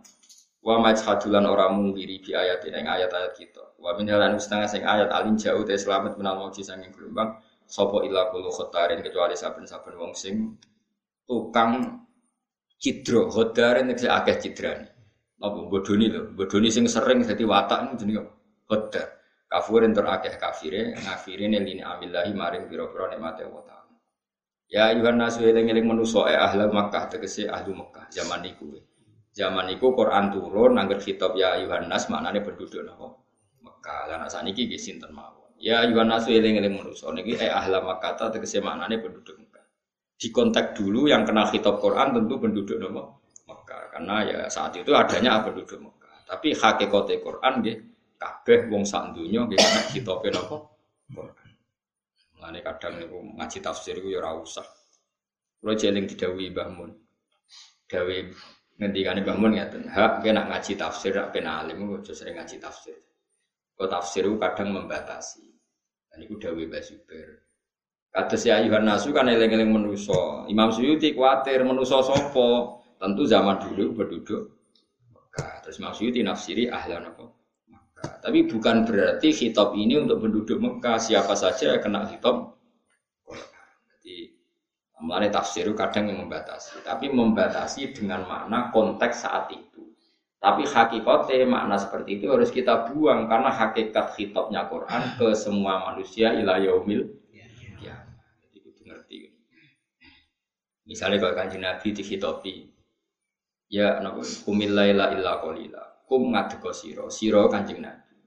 Wa majhadulan ora mungkiri bi ayat ing ayat-ayat kita. Wa min lan wis tengah sing ayat alin jauh te selamat menal mauji sanging gelombang Sopo ila kulo kecuali saben-saben wong sing tukang cidro khotarin nek akeh cidrane. Napa bodoni lho, bodoni sing sering dadi watak jenenge khotar. Kafurin tur akeh kafire, ngafirine lini amillahi maring pira-pira nikmate Allah taala. Ya ayuhan nasu eling-eling manusa e ahla Makkah tegese ahli Makkah zaman niku. Zaman niku Quran turun angger kitab ya ayuhan nas maknane penduduk napa Mekah. Lah saniki nggih sinten mawon. Ya yuwan nasu eling eling manusa niki eh ahla makata tegese maknane penduduk Mekah. Di kontak dulu yang kenal kitab Quran tentu penduduk nopo Mekah karena ya saat itu adanya penduduk Mekah. Tapi hakikate Quran nggih kabeh wong sak donya nggih kena kitabe nopo Quran. Mulane kadang niku ngaji tafsir iku ya ora usah. Kulo jeling didhawuhi Mbah Mun. Dawe ngendikane Mbah Mun ngeten, hak kena ngaji tafsir, nek alim aja sering ngaji tafsir. Kau tafsir kadang membatasi. Dan itu dawe Basuber. Kata si ayuhan nasu kan eleng-eleng menuso. Imam Suyuti khawatir menuso sopo. Tentu zaman dulu berduduk Mekah. Terus Imam Suyuti nafsiri ahlan apa? Mekah. Tapi bukan berarti kitab ini untuk penduduk Mekah. Siapa saja yang kena kitab Jadi Mulai tafsir kadang yang membatasi, tapi membatasi dengan makna konteks saat itu. Tapi hakikatnya makna seperti itu harus kita buang karena hakikat khitabnya Quran ke semua manusia ila yaumil ya. Jadi itu ngerti. Misalnya kalau kanji Nabi di khitabi ya napa kumil laila illa qalila. Kum ngadeko sira, sira kanjeng Nabi.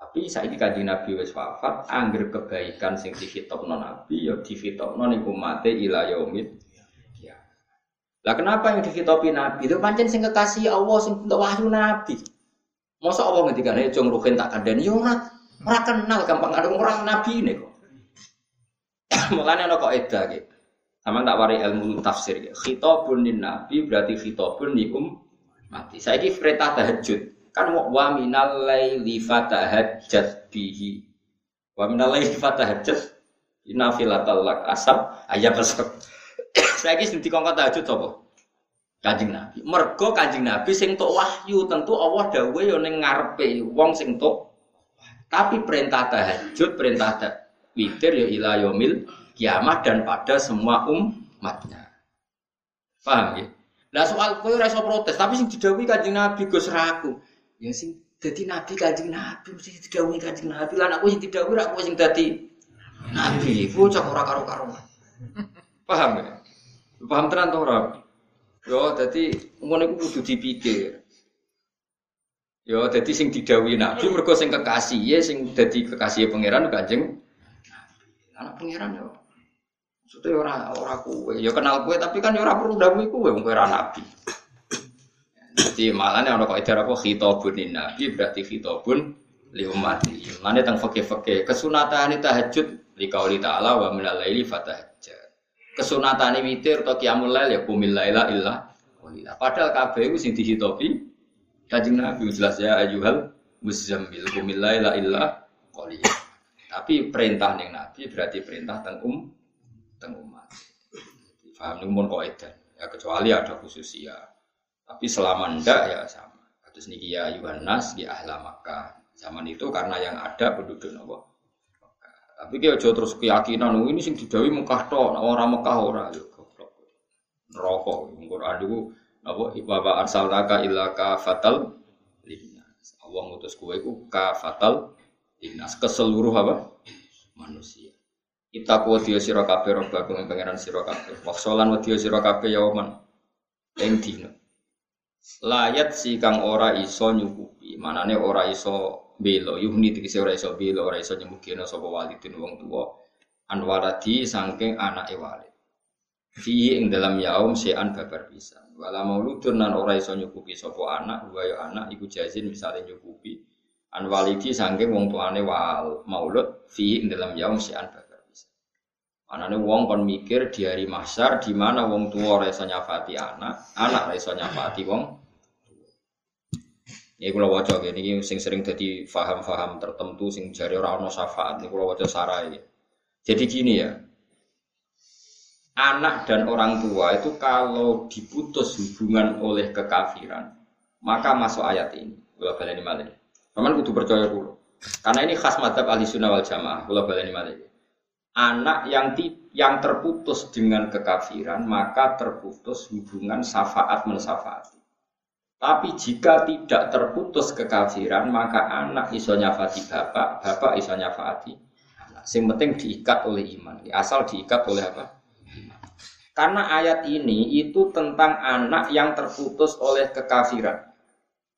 Tapi saiki kanjeng Nabi wis wafat, angger kebaikan sing dikhitabno Nabi ya dikhitabno ning umate ila yaumil lah kenapa yang dikitopi Nabi? Itu pancen sing kekasih Allah sing untuk wahyu Nabi. Masa Allah ngendikan ae jong ruhin tak kandhani yo ora ora kenal gampang ada orang Nabi ini kok. Mulane ana kok edah gitu. Sama tak wari ilmu tafsir ya. Khitabun lin Nabi berarti khitabun um mati. Saiki perintah tahajud. Kan wa minal laili fatahajjat bihi. Wa minal laili fatahajjat inafilatal lak asab ayat. Saya kira di kongkot tahajud apa? Kanjeng Nabi. Mergo Kanjeng Nabi sing tok wahyu tentu Allah dawuhe yo ning ngarepe wong sing tok. Tapi perintah tahajud, perintah witir ya ila yaumil kiamat dan pada semua umatnya. Paham ya? Lah soal kowe ora iso protes, tapi sing didhawuhi Kanjeng Nabi Gus Raku. Ya sing dadi nabi Kanjeng Nabi mesti didhawuhi Kanjeng Nabi. Lah aku sing didhawuhi aku sing dadi nabi. Bocah ora karo-karuan. Paham ya? Paham tenan to ora? Yo dadi ngono iku kudu dipikir. Yo dadi sing didhawuhi Nabi mergo sing kekasih ya sing dadi kekasih pangeran Kanjeng Anak pangeran yo. Maksudnya ora ora kue, yo kenal kue tapi kan yo ora perlu dawuhi kue wong ora nabi. Jadi malah nih orang kau itu apa khitabun nabi berarti khitabun li umati. Mana tentang fakih-fakih kesunatan itu tahajud li kauli ta'ala wa minal laili fatahajjat kesunatan witir atau qiyamul lail ya kumil laila illa. Padahal kabeh iku sing dihitopi Kanjeng Nabi jelas ya ayyuhal muzammil kumil laila illa qalila. Tapi perintah ning Nabi berarti perintah teng um teng umat. Paham ning mun kaidah. Ya kecuali ada khususia. Tapi selama ndak ya sama. Terus niki ya Yohanes di ahla Makkah. Zaman itu karena yang ada penduduk nopo. Tapi dia jauh terus keyakinan oh, ini sing didawi Mekah tok, orang Mekah ora yo goblok. Neraka Quran itu napa wa arsalnaka illa fatal linnas. Allah ngutus kowe iku fatal linnas ke seluruh apa? manusia. Kita dia sira kabeh robbakum pangeran sira kabeh. Waksolan wa dia sira kabeh yauman ing dina. Layat si kang ora iso nyukupi, manane ora iso belo yuhni tegese ora iso belo ora iso nyemukina sapa walidin wong tuwa an waladi saking anake walid. Fi ing dalam yaum sean babar bisa. Wala mauludun nan ora iso nyukupi sapa anak, wa ya anak iku jazin misale nyukupi an walidi saking wong tuane wal maulud fi ing dalam yaum sean babar Anane wong kon mikir di hari mahsyar di mana wong tua ora iso nyafati anak, anak ora iso nyafati wong Ya kula waca ini sing sering jadi faham-faham tertentu sing jari ora ono syafaat. Ini kula waca sarai. Jadi gini ya. Anak dan orang tua itu kalau diputus hubungan oleh kekafiran, maka masuk ayat ini. Kula baleni malih. Paman kudu percaya kula. Karena ini khas madzhab ahli sunnah wal jamaah. Kula baleni malih anak yang ti, yang terputus dengan kekafiran maka terputus hubungan syafaat mensyafaati. Tapi jika tidak terputus kekafiran maka anak iso nyafati bapak, bapak iso nyafati anak. Sing penting diikat oleh iman. Asal diikat oleh apa? Karena ayat ini itu tentang anak yang terputus oleh kekafiran.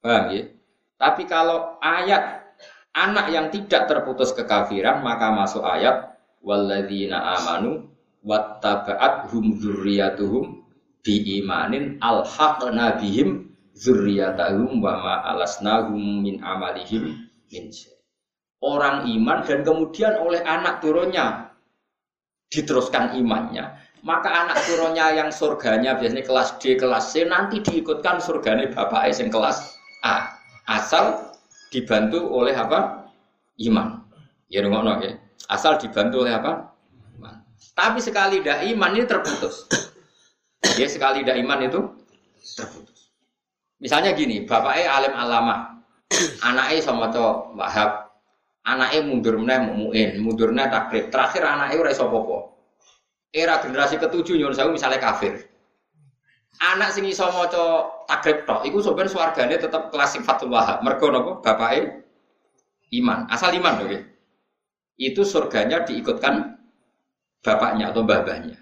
Paham ya? Tapi kalau ayat anak yang tidak terputus kekafiran maka masuk ayat walladzina amanu wattaba'at hum dzurriyyatuhum bi imanin alhaqna bihim dzurriyyatahum wa ma alasnahum min amalihim min Orang iman dan kemudian oleh anak turunnya diteruskan imannya, maka anak turunnya yang surganya biasanya kelas D, kelas C nanti diikutkan surganya bapak yang kelas A. Asal dibantu oleh apa? Iman. Ya ngono ya. Asal dibantu oleh apa? Iman. Tapi sekali tidak iman ini terputus. Dia sekali tidak iman itu terputus. Misalnya gini, bapaknya alim alama, anaknya sama cowok wahab, anaknya mundur meneh muin, mundur meneh takrib. Terakhir anaknya udah popo. Era generasi ketujuh nyuruh saya misalnya kafir. Anak sing iso maca takrib tok iku sampeyan swargane tetep kelas sifatul wahab. Mergo napa? Bapake iman. Asal iman. Okay? Itu surganya diikutkan bapaknya atau babahnya.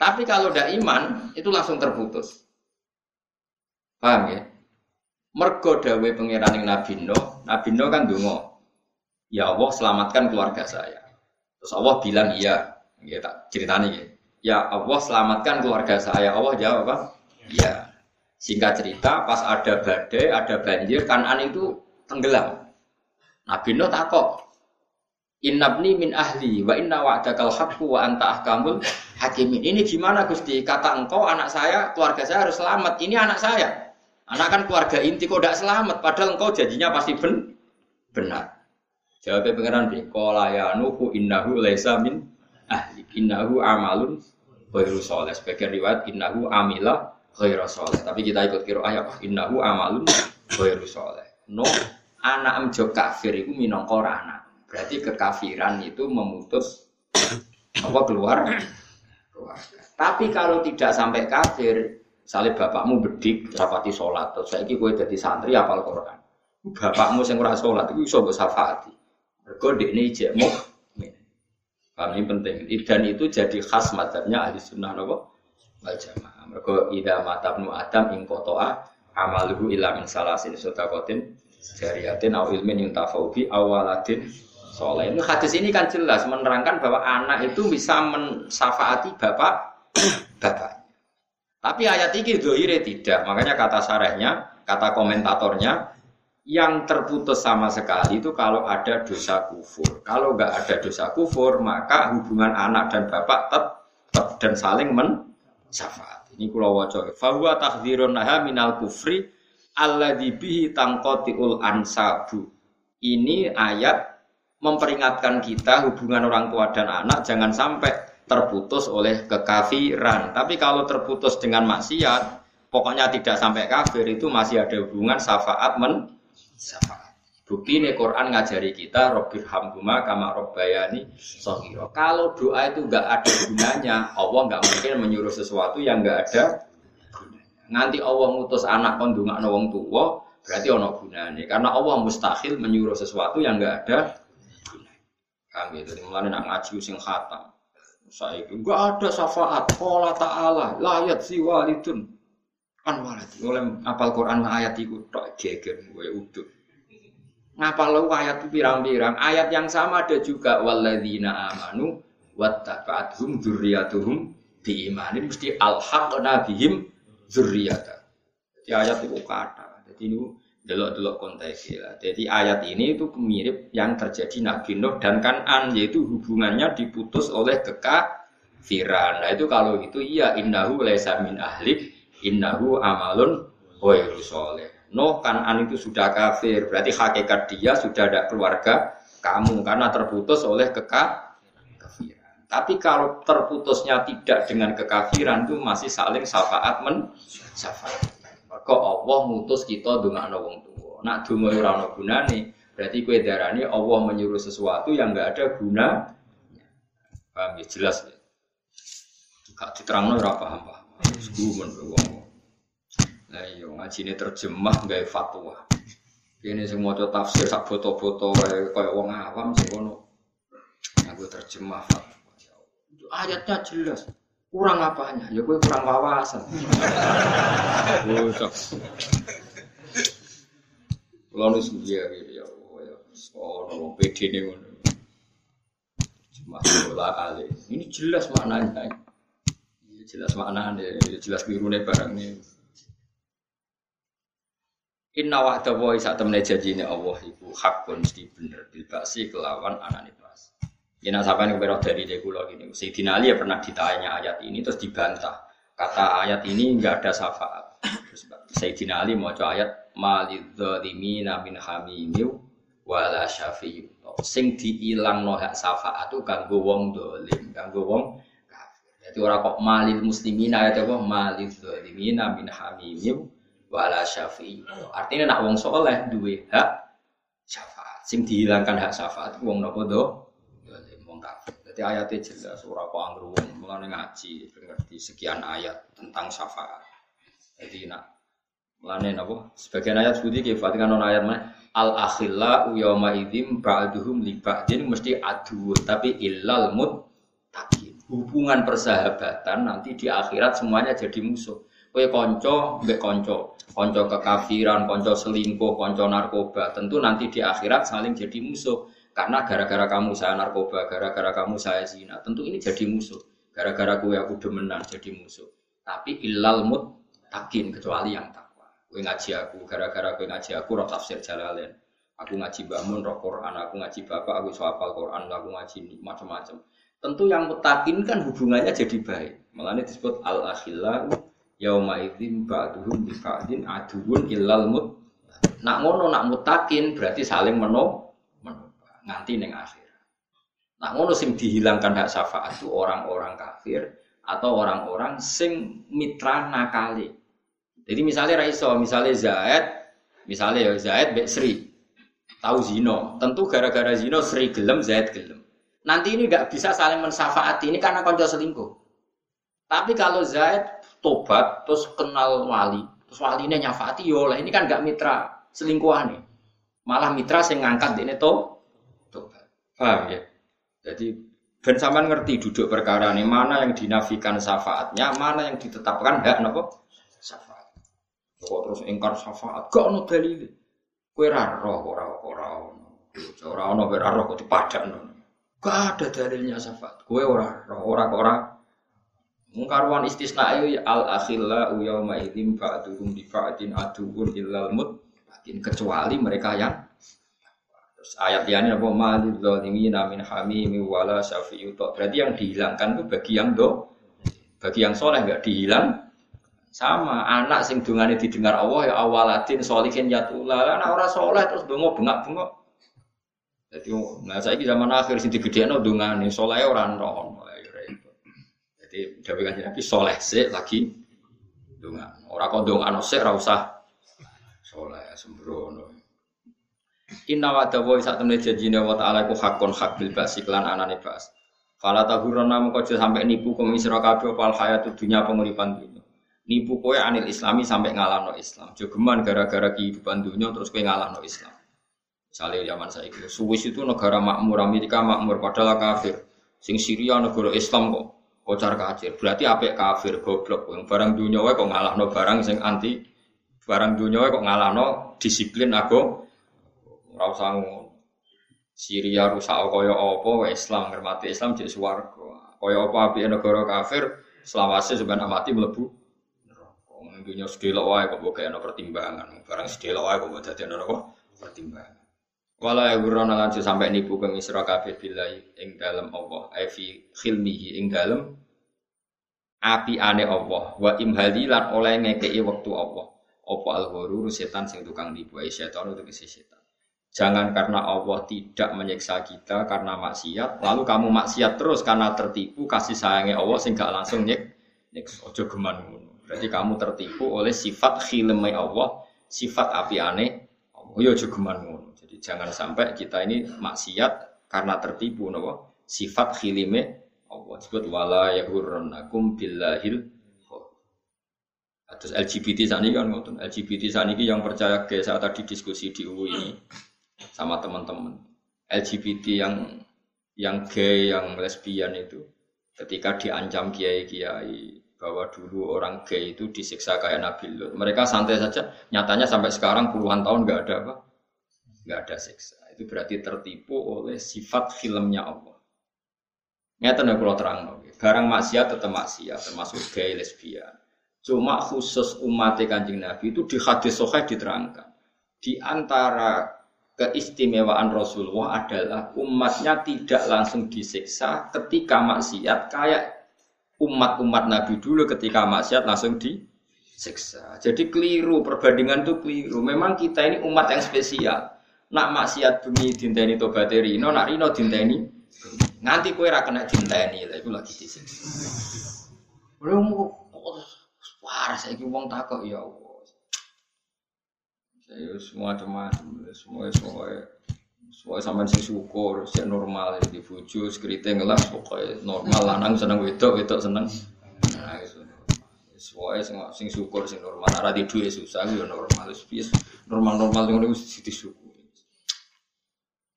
Tapi kalau tidak iman, itu langsung terputus. Paham ya? Mergo dawe pangeran yang Nabi Nuh, Nabi Nuh kan dungo. Ya Allah selamatkan keluarga saya. Terus Allah bilang iya, ya tak ceritanya ya. Ya Allah selamatkan keluarga saya. Allah jawab apa? Iya. Singkat cerita, pas ada badai, ada banjir, kanan itu tenggelam. Nabi Nuh takut, Innabni min ahli wa inna wa'dakal haqqu wa anta ahkamul hakimin. Ini gimana Gusti? Kata engkau anak saya, keluarga saya harus selamat. Ini anak saya. Anak kan keluarga inti kok tidak selamat padahal engkau janjinya pasti ben benar. Jawabnya pengiran bi qala ya nuhu innahu laisa min ahli innahu amalun ghairu saleh. Sebagian riwayat innahu amila ghairu. Tapi kita ikut kira ayat innahu amalun ghairu saleh. No anak emjo kafir iku minangka anak. Berarti kekafiran itu memutus apa keluar keluarga. Tapi kalau tidak sampai kafir, salib bapakmu bedik, rapati sholat, terus saya gue jadi santri apal Quran. Bapakmu yang ora sholat itu bisa gue syafaati. Mergo ini jekmu. Kami ini penting. Dan itu jadi khas madhabnya ahli sunnah nopo wal jamaah. Mergo ida matabnu adam ing kotoa amaluhu ila min salasin sodakotin jariyatin au ilmin yang tafaubi awaladin soleh. Ini hadis ini kan jelas menerangkan bahwa anak itu bisa mensafaati bapak bapak. Tapi ayat ini doire tidak. Makanya kata sarahnya, kata komentatornya, yang terputus sama sekali itu kalau ada dosa kufur. Kalau nggak ada dosa kufur, maka hubungan anak dan bapak tetap dan saling mensyafaat. Ini kulo waca. Fahuwa takdirun naha minal kufri alladzi bihi tangqatiul ansabu. Ini ayat memperingatkan kita hubungan orang tua dan anak jangan sampai terputus oleh kekafiran. Tapi kalau terputus dengan maksiat, pokoknya tidak sampai kafir itu masih ada hubungan syafaat men syafaat. Bukti ini Quran ngajari kita Robbir Hamduma kama Robbayani Sohiro. Kalau doa itu nggak ada gunanya, Allah nggak mungkin menyuruh sesuatu yang nggak ada. Nanti Allah ngutus anak kondungan wong tua, berarti ono gunanya. Karena Allah mustahil menyuruh sesuatu yang nggak ada gunanya. Kami itu mulai nak ngaji sing khatam. Saya itu nggak ada syafaat. Allah Taala layat si walidun kan waladi. Oleh apal Quran ayat itu tak geger gue udah ngapal lu ayat pirang-pirang ayat yang sama ada juga walladzina amanu wattaba'athum dzurriyyatuhum biimanin mesti alhaqna bihim dzurriyyata jadi ayat itu kata jadi ini delok-delok konteksnya jadi ayat ini itu mirip yang terjadi Nabi Nuh dan Kanan yaitu hubungannya diputus oleh kekafiran nah itu kalau itu iya innahu laisa min ahlik innahu amalun ghairu soleh Nuh Kanan itu sudah kafir, berarti hakikat dia sudah ada keluarga kamu karena terputus oleh kekafiran. Tapi kalau terputusnya tidak dengan kekafiran itu masih saling syafaat men syafaat. Maka Allah mutus kita dengan wong tua. Nak donga ora ana gunane, berarti kue darani Allah menyuruh sesuatu yang enggak ada guna. Paham ya jelas ya. Gak diterangno ora paham paham. Gumun wong. Nah iya ngaji ini terjemah gaya fatwa. Ini semua maca tafsir sak foto-foto kayak kayak wong awam sih kono. Aku terjemah fatwa. Ayatnya jelas. Kurang apanya? Ya gue kurang wawasan. Bocok. Kalau nu ya ya ya. Oh, no, PD ini ngono. Cuma bola ale. Ini jelas maknanya. Jelas maknanya, jelas biru nih barang ini. Inna wa'da wa isa temne janjine Allah iku hakun mesti bener bil kelawan anane pas. Yen sampeyan kepero dari de kula gini. Sayyidina Ali ya pernah ditanya ayat ini terus dibantah. Kata ayat ini enggak ada syafaat. Sayyidina Ali mau ayat malidzalimina min hamimiu wala syafi'u. Sing diilangno hak syafaat itu kanggo wong dolim, kanggo wong kafir. Jadi ora kok malil muslimina ayat apa malidzalimina min hamimiu wala syafi'i. Artinya nak wong soleh duwe hak syafaat. Sing dihilangkan hak syafaat wong nopo do? Jadi ayatnya jelas ora kok anggere wong mulane ngaji ngerti sekian ayat tentang syafaat. Jadi nak mulane napa? Sebagian ayat sebuti ki Fatihah non ayat mana? Al akhilla yawma idzim ba'duhum li ba'din mesti adu tapi illal muttaqin. Hubungan persahabatan nanti di akhirat semuanya jadi musuh. Kue konco, mbek konco, konco kekafiran, konco selingkuh, konco narkoba, tentu nanti di akhirat saling jadi musuh. Karena gara-gara kamu saya narkoba, gara-gara kamu saya zina, tentu ini jadi musuh. Gara-gara kue aku demenan jadi musuh. Tapi ilal mut takin kecuali yang takwa. Kue ngaji aku, gara-gara kue ngaji aku roh tafsir jalalain. Aku ngaji bangun roh Quran, aku ngaji bapak, aku soal Quran, aku ngaji macam-macam. Tentu yang mutakin kan hubungannya jadi baik. Ini disebut al akhillahu yauma idzin ba'duhum bi ba'din aduun illal mut nak ngono nak mutakin berarti saling meno nganti ning akhir. Nak ngono sing dihilangkan hak syafaat itu orang-orang kafir atau orang-orang sing mitra nakali. Jadi misalnya Raiso misalnya Zaid misalnya ya Zaid Bek Sri. Tahu zino tentu gara-gara zino Sri gelem Zaid gelem. Nanti ini nggak bisa saling mensafaati ini karena konco selingkuh. Tapi kalau Zaid tobat terus kenal wali terus walinya nyafati yo ya lah ini kan gak mitra selingkuhan nih malah mitra sing ngangkat ini tobat paham ya? Jadi ben sampean ngerti duduk perkara ini mana yang dinafikan syafaatnya mana yang ditetapkan hak nopo? Syafaat. Kok terus ingkar syafaat? Gak ono dalil kue raro ora ora ono. Ora ono ora roh kok dipadakno gak ada dalilnya syafaat? Kue ora ora ora. Mungkarwan istisna ayu al akhilla yauma idzin ba'duhum di ba'din aduun illal mutakin kecuali mereka yang Terus ayat ini apa? Malil zalimina min hamimi wala syafi'u Berarti yang dihilangkan itu bagi yang do bagi yang soleh nggak dihilang. Sama anak sing dungane didengar Allah ya awaladin solihin ya anak orang soleh terus dongo bengak bengok jadi nah saya zaman akhir sing digedekno dungane soleh orang roh Jadi dawuh kanjeng Nabi soleh sih lagi dongan. Ora kok dongan sik ora usah soleh sembrono. Inna wa dawa sak temne janjine wa ta'ala ku hakon hak bil basi lan anane bas. Fala tahurana mengko sampai nipu kum isra kabeh opal hayat dunya penguripan dunya. Nipu kowe anil islami sampai ngalahno Islam. Jogeman gara-gara kehidupan dunya terus kowe ngalahno Islam. Misalnya zaman saya itu, Swiss itu negara makmur, Amerika makmur, padahal kafir. Sing Syria negara Islam kok kocar kacir. Berarti apa kafir goblok. Barang dunia kok ngalahno barang sing anti barang dunia kok ngalahno disiplin aku ora usah Syria rusak kaya apa Islam ngermati Islam jadi swarga. Kaya apa api negara kafir selawase sebenarnya mati mlebu neraka. Dunia sedelok wae kok mbok ana pertimbangan. Barang sedelok wae kok mbok dadi ana pertimbangan. Wala ya gurana lanjut sampai nipu ke misra kabeh billahi ing dalem Allah. Evi khilmihi ing dalem api ane Allah. Wa imhali lan oleh ngekei waktu Allah. Apa al setan sing tukang nipu. Setan kesi setan. Jangan karena Allah tidak menyiksa kita karena maksiat, lalu kamu maksiat terus karena tertipu kasih sayangnya Allah sehingga langsung nyek nyek ojo geman Berarti kamu tertipu oleh sifat khilmai Allah, sifat api aneh. Oh ya ojo geman Jadi jangan sampai kita ini maksiat karena tertipu nopo? Sifat khilime Allah. Sebut wala yahurrannakum billahil Terus LGBT saat ini kan LGBT saat ini yang percaya ke saat tadi diskusi di UI sama teman-teman LGBT yang yang gay, yang lesbian itu ketika diancam kiai-kiai bahwa dulu orang gay itu disiksa kayak Nabi Lut. Mereka santai saja, nyatanya sampai sekarang puluhan tahun nggak ada apa, nggak ada siksa. Itu berarti tertipu oleh sifat filmnya Allah. Nyata nih kalau terang, barang maksiat tetap maksiat, termasuk gay, lesbian. Cuma khusus umat kanjeng Nabi itu di hadis sohail diterangkan. Di antara keistimewaan Rasulullah adalah umatnya tidak langsung disiksa ketika maksiat kayak umat-umat Nabi dulu ketika maksiat langsung disiksa. Jadi keliru perbandingan itu keliru. Memang kita ini umat yang spesial. Nak maksiat bumi dinteni tobat rino, nak rino dinteni nganti kue ra kena dinteni lah itu lagi disiksa. Belum saya wong takok ya Allah. Ya semua macam semua semua semua sama sing syukur, sih normal di bojo skriting lah pokoknya normal lanang seneng wedok wedok seneng. Nah itu. Semua sing sing syukur sing normal, ora di duwe susah yo normal wis normal-normal ngono wis disyukuri.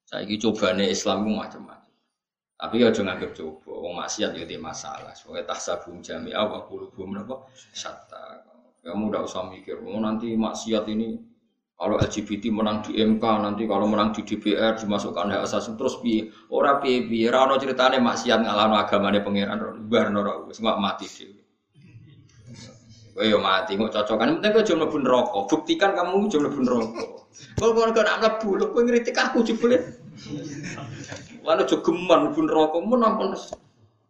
Saiki cobane Islam ku macam-macam. Tapi ya jangan anggap coba, wong maksiat ya di masalah. Soalnya tahsabum jami'a wa qulubum napa? Syatta. Kamu udah usah mikir, oh nanti maksiat ini kalau LGBT menang di MK nanti kalau menang di DPR dimasukkan hak asasi terus pi ora pi pi ora ono ceritane maksiat ngalahno agamane pangeran barno ora wis mati dhewe. Kowe yo mati kok cocokan penting kowe jono mlebu neraka. Buktikan kamu jono mlebu neraka. Kok kok nak mlebu lho kowe ngritik aku jebule. Lan aja geman mlebu neraka mun ampun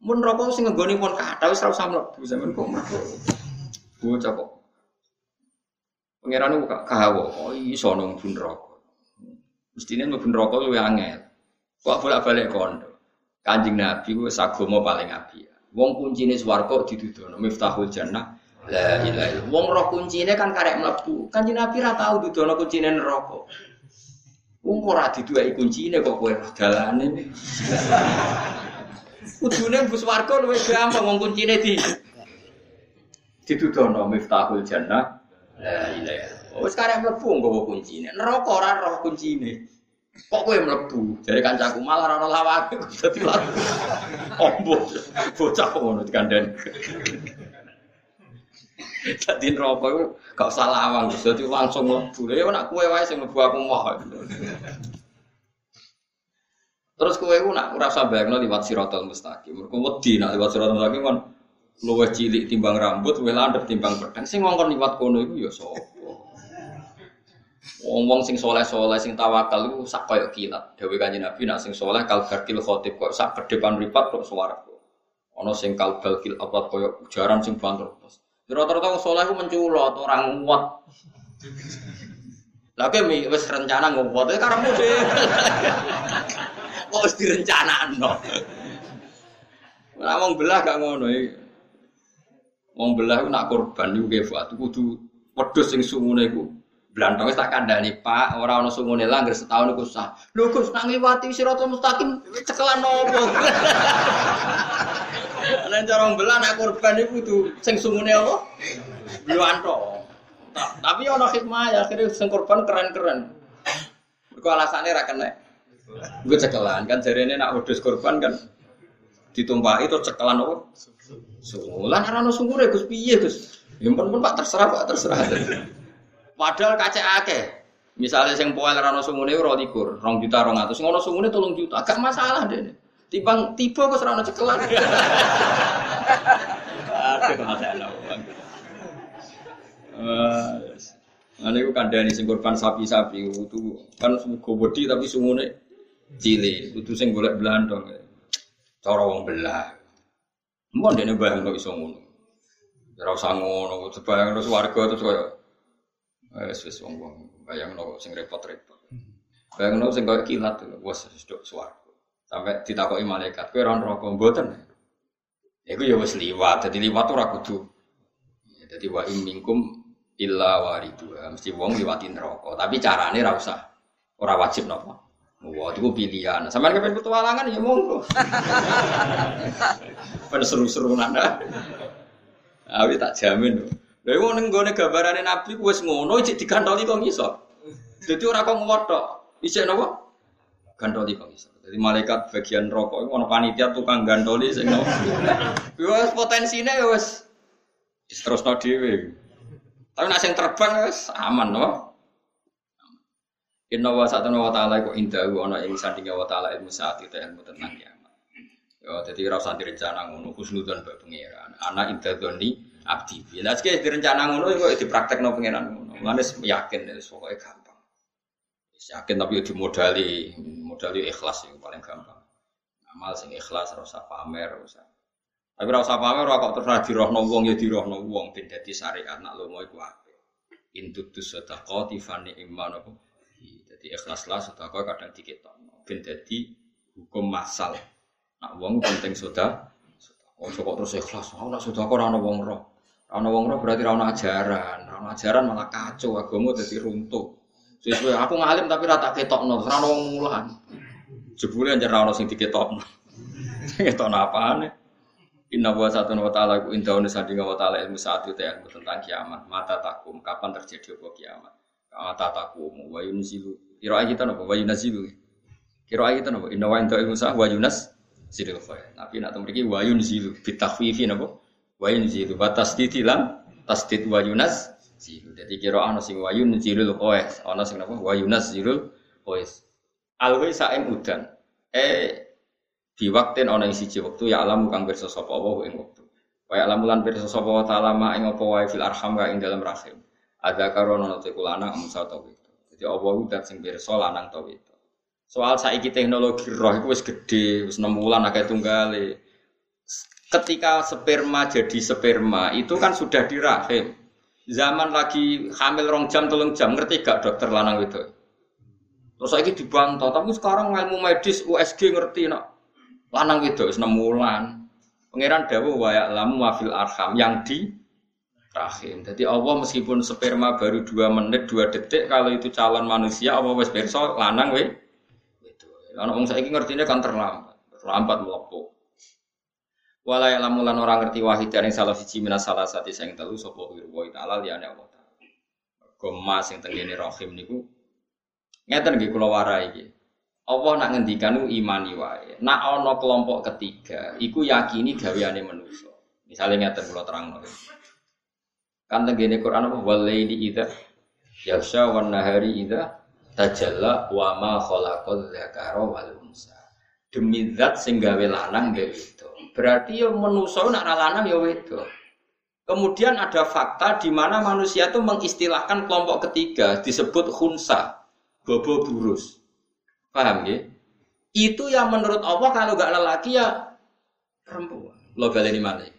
mun neraka sing nggone pun kathah wis ora usah mlebu sampean kok. Bocah kok Pangeran buka kahawa, oh iso nang bun rokok. Mestine mlebu neraka luwih angel. Kok bolak-balik kondo. Kanjeng Nabi ku sagama paling apik. Wong kuncine swarga didudono miftahul jannah. La ilaha illallah. Wong roh kuncine kan karek mlebu. Kanjeng Nabi ra tau dudono kuncine neraka. Wong ora diduweki kuncine kok kowe dalane. Kudune mlebu swarga luwih gampang wong kuncine di didudono miftahul jannah. La ilaha. Oh, sekarang mlebu nggawa kuncine. Neraka ora roh kuncine. Kok kowe mlebu? Jare kancaku malah ora lawake dadi laku. Ombo. Bocah ngono dikandani. Dadi neraka iku gak usah lawang, dadi langsung mlebu. Ya nek kowe wae sing mlebu aku moh. Terus kowe ku nak ora usah bayangno liwat siratal mustaqim. Mergo wedi nak liwat siratal mustaqim kan luwih cilik timbang rambut, luwih landhep timbang pedang. Sing ngongkon liwat kono iku ya sapa? Wong-wong sing soleh-soleh sing tawakal iku sak koyo kilat. Dewe Kanjeng Nabi nak sing soleh kal garkil khotib kok sak ke depan ripat kok swarga. Ana sing kal balkil apa koyo jaran sing banter. Rata-rata wong soleh ku menculot, orang nguat. Lah mi wis rencana nguat, karepmu dhewe. Kok wis direncanakno. Ora wong belah gak ngono iki. Wong belah nak korban niku kefat kudu wedhus sing sungune iku blantong tak kandhani Pak, ora ana sungune lah anggere setahun iku sah. Lho Gus nak ngliwati siratal mustaqim cekelan nopo? Nek cara belah nak korban iku kudu sing sungune apa? Blantong. Tapi ana hikmah ya akhirnya sing korban keren-keren. Mergo alasane ra kena. Gue cekelan kan jarene nak wedhus korban kan ditumpahi itu cekelan apa? Sungulan ono sungure Gus piye Gus? Ya pun Pak terserah Pak terserah. Padahal kacek akeh. Misalnya sing poel ora ono sungune ora likur, 2 juta 200. Sing ono sungune 3 juta, agak masalah deh. Timbang tiba kok ora ono cekelan. Aduh masalah. Uh, Ane kandhani sing korban sapi-sapi itu kan gobodi tapi sungune cilik, kudu sing golek blandong. Cara wong belah. Mun dene bayangno iso ngono. Ora usah ngono, sebayang terus warga terus koyo wis wis wong-wong bayangno sing repot-repot. Bayangno sing koyo kilat wis wis dok swarga. Sampai ditakoki malaikat, kowe ora neraka mboten. Iku ya wis liwat, dadi liwat ora kudu. Ya, dadi wa minkum illa waridua, mesti wong liwati neraka, tapi carane ra usah. Ora wajib napa. Wah, itu pilihan. Sama kepen petualangan ya monggo. Pada seru-seru nanda. Awi tak jamin. Lha wong ning gone gambarane Nabi wis ngono cek digantoli kok iso. Dadi ora kok ngotok. Isih napa? Gantoli kok iso. Jadi malaikat bagian rokok itu ono panitia tukang gantoli sing nopo. Wis potensine ya wis diterusno dhewe. Tapi nek sing terbang wis aman no. Inna wa sa'atuna wa ta'ala iku indahu ana ing sandinge wa ta'ala ilmu saat itu ilmu tentang kiamat. Ya dadi ora usah direncana ngono husnudzon mbek pangeran. Ana indadzoni abdi. Lah sik direncana ngono kok dipraktekno pangeran ngono. Mulane yakin wis pokoke gampang. Wis yakin tapi yo dimodali, modali ikhlas yang paling gampang. Amal sing ikhlas ora usah pamer, ora usah. Tapi ora usah pamer ora kok terus dirohno wong ya dirohno wong ben dadi syariat nak lomo iku apik. Intutus sadaqati fani iman apa jadi ikhlaslah sedekah kadang diketokno ben dadi hukum masal. Nak wong penting sudah Oh, kok terus ikhlas. Oh, nak sudah ora ana wong roh. Ana wong roh berarti ora ana ajaran. Ora ana ajaran malah kacau agama dadi runtuh. Sesuai aku ngalim tapi rata ketokno, ora ana wong mulan. Jebule anjir ora ana sing diketokno. Ketokno apane? Inna wa satu wa ta'ala ku indah sandinga wa ta'ala ilmu saat itu ilmu tentang kiamat. Mata takum, kapan terjadi apa kiamat? Mata takum, wa yunzilu Kira kita nopo wa yunazilu. Kira kita nopo inna wa anta Musa wa yunas sidil khair. Tapi nak mriki wa yunzilu bitakhfifi nopo wa yunzilu wa tasdidi lan tasdid wa yunas zilu. Dadi kira ana sing wa yunzilul qais, ana sing nopo wa yunas zilul qais. Alwi saing udan. Eh di waktu ana ing siji wektu ya alam kang pirsa sapa ing wektu. Wa ya alam lan pirsa sapa wa ta'ala ma ing apa wae fil arham ka ing dalam rahim. Ada karono te kulana amsa tawit. Jadi Allah udah sing pirsa lanang ta wedok. Soal saiki teknologi roh itu wis gede, wis 6 bulan akeh tunggale. Ketika sperma jadi sperma itu kan sudah di rahim. Zaman lagi hamil rong jam tolong jam ngerti gak dokter lanang itu? Terus saiki dibantah, tapi sekarang ilmu medis USG ngerti nak lanang itu wis 6 bulan. Pangeran dawuh wa ya'lamu wa fil arham yang di rahim. Jadi Allah meskipun sperma baru dua menit dua detik kalau itu calon manusia Allah wes perso lanang we itu. Karena orang saya ngertinya kan terlambat, terlambat melepuh. Walaya lamulan orang ngerti wahid dari salah siji minas salah satu yang telu sopo wirwo ta'ala liyane Allah ta'ala. Gemas yang tenggini rahim niku ngeten nggih kula warai iki. Allah nak ngendikan imani wae. Nak ana kelompok ketiga, iku yakini gaweane manusia. Misalnya ngeten kula terang Kan tenggene Quran apa walaili idza yasha wan nahari idza tajalla wa ma khalaqal dzakara wal unsa. Demi zat sing gawe lanang gawe itu. Berarti ya manusa nak lanang ya wedok. Kemudian ada fakta di mana manusia itu mengistilahkan kelompok ketiga disebut khunsa, bobo burus. Paham ya? Itu yang menurut Allah kalau gak lelaki ya perempuan. Lo baleni mana?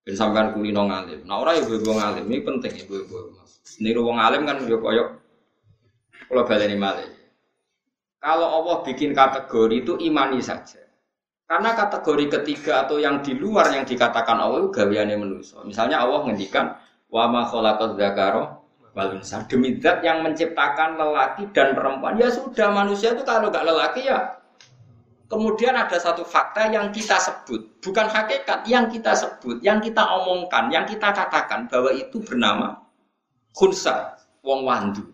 Ben sampean kulino ngalim. Nah ora ibu ibu ngalim ini penting ibu ibu. Niru wong alim kan yo koyok kalau baleni malih. Kalau Allah bikin kategori itu imani saja. Karena kategori ketiga atau yang di luar yang dikatakan Allah itu gawiane manusia. Misalnya Allah ngendikan wa ma khalaqaz dzakara wal. Demi zat yang menciptakan lelaki dan perempuan. Ya sudah manusia itu kalau nggak lelaki ya Kemudian ada satu fakta yang kita sebut, bukan hakikat, yang kita sebut, yang kita omongkan, yang kita katakan bahwa itu bernama khunsa, wong wandu.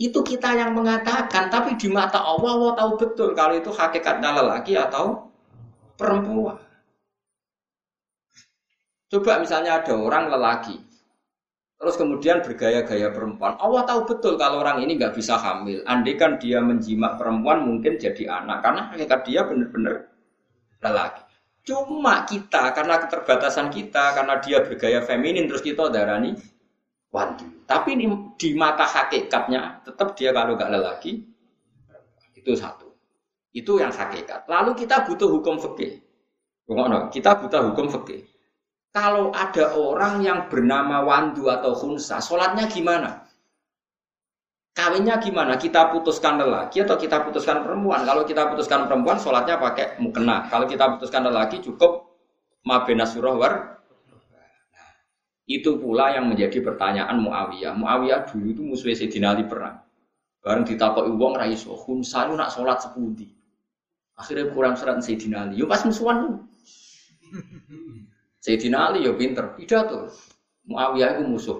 Itu kita yang mengatakan, tapi di mata Allah, Allah tahu betul kalau itu hakikatnya lelaki atau perempuan. Coba misalnya ada orang lelaki, terus kemudian bergaya-gaya perempuan. Allah tahu betul kalau orang ini nggak bisa hamil. Andai kan dia menjimak perempuan mungkin jadi anak, karena hakikat dia benar-benar lelaki. Cuma kita karena keterbatasan kita, karena dia bergaya feminin terus kita darani wanti. Tapi di, di mata hakikatnya tetap dia kalau nggak lelaki itu satu. Itu yang hakikat. Lalu kita butuh hukum fikih. Kita butuh hukum fikih. Kalau ada orang yang bernama Wandu atau Hunsa, sholatnya gimana? Kawinnya gimana? Kita putuskan lelaki atau kita putuskan perempuan? Kalau kita putuskan perempuan, sholatnya pakai mukena. Kalau kita putuskan lelaki, cukup mabena surah war. itu pula yang menjadi pertanyaan Muawiyah. Muawiyah dulu itu musuh Sayyidina Ali perang. Bareng ditakoki wong ra iso, Hunsa nak sholat sepundi. Akhirnya kurang serat Sayyidina Ali. Yo pas musuhan. Sayyidina Ali yo pinter, pidato. Muawiyah itu musuh.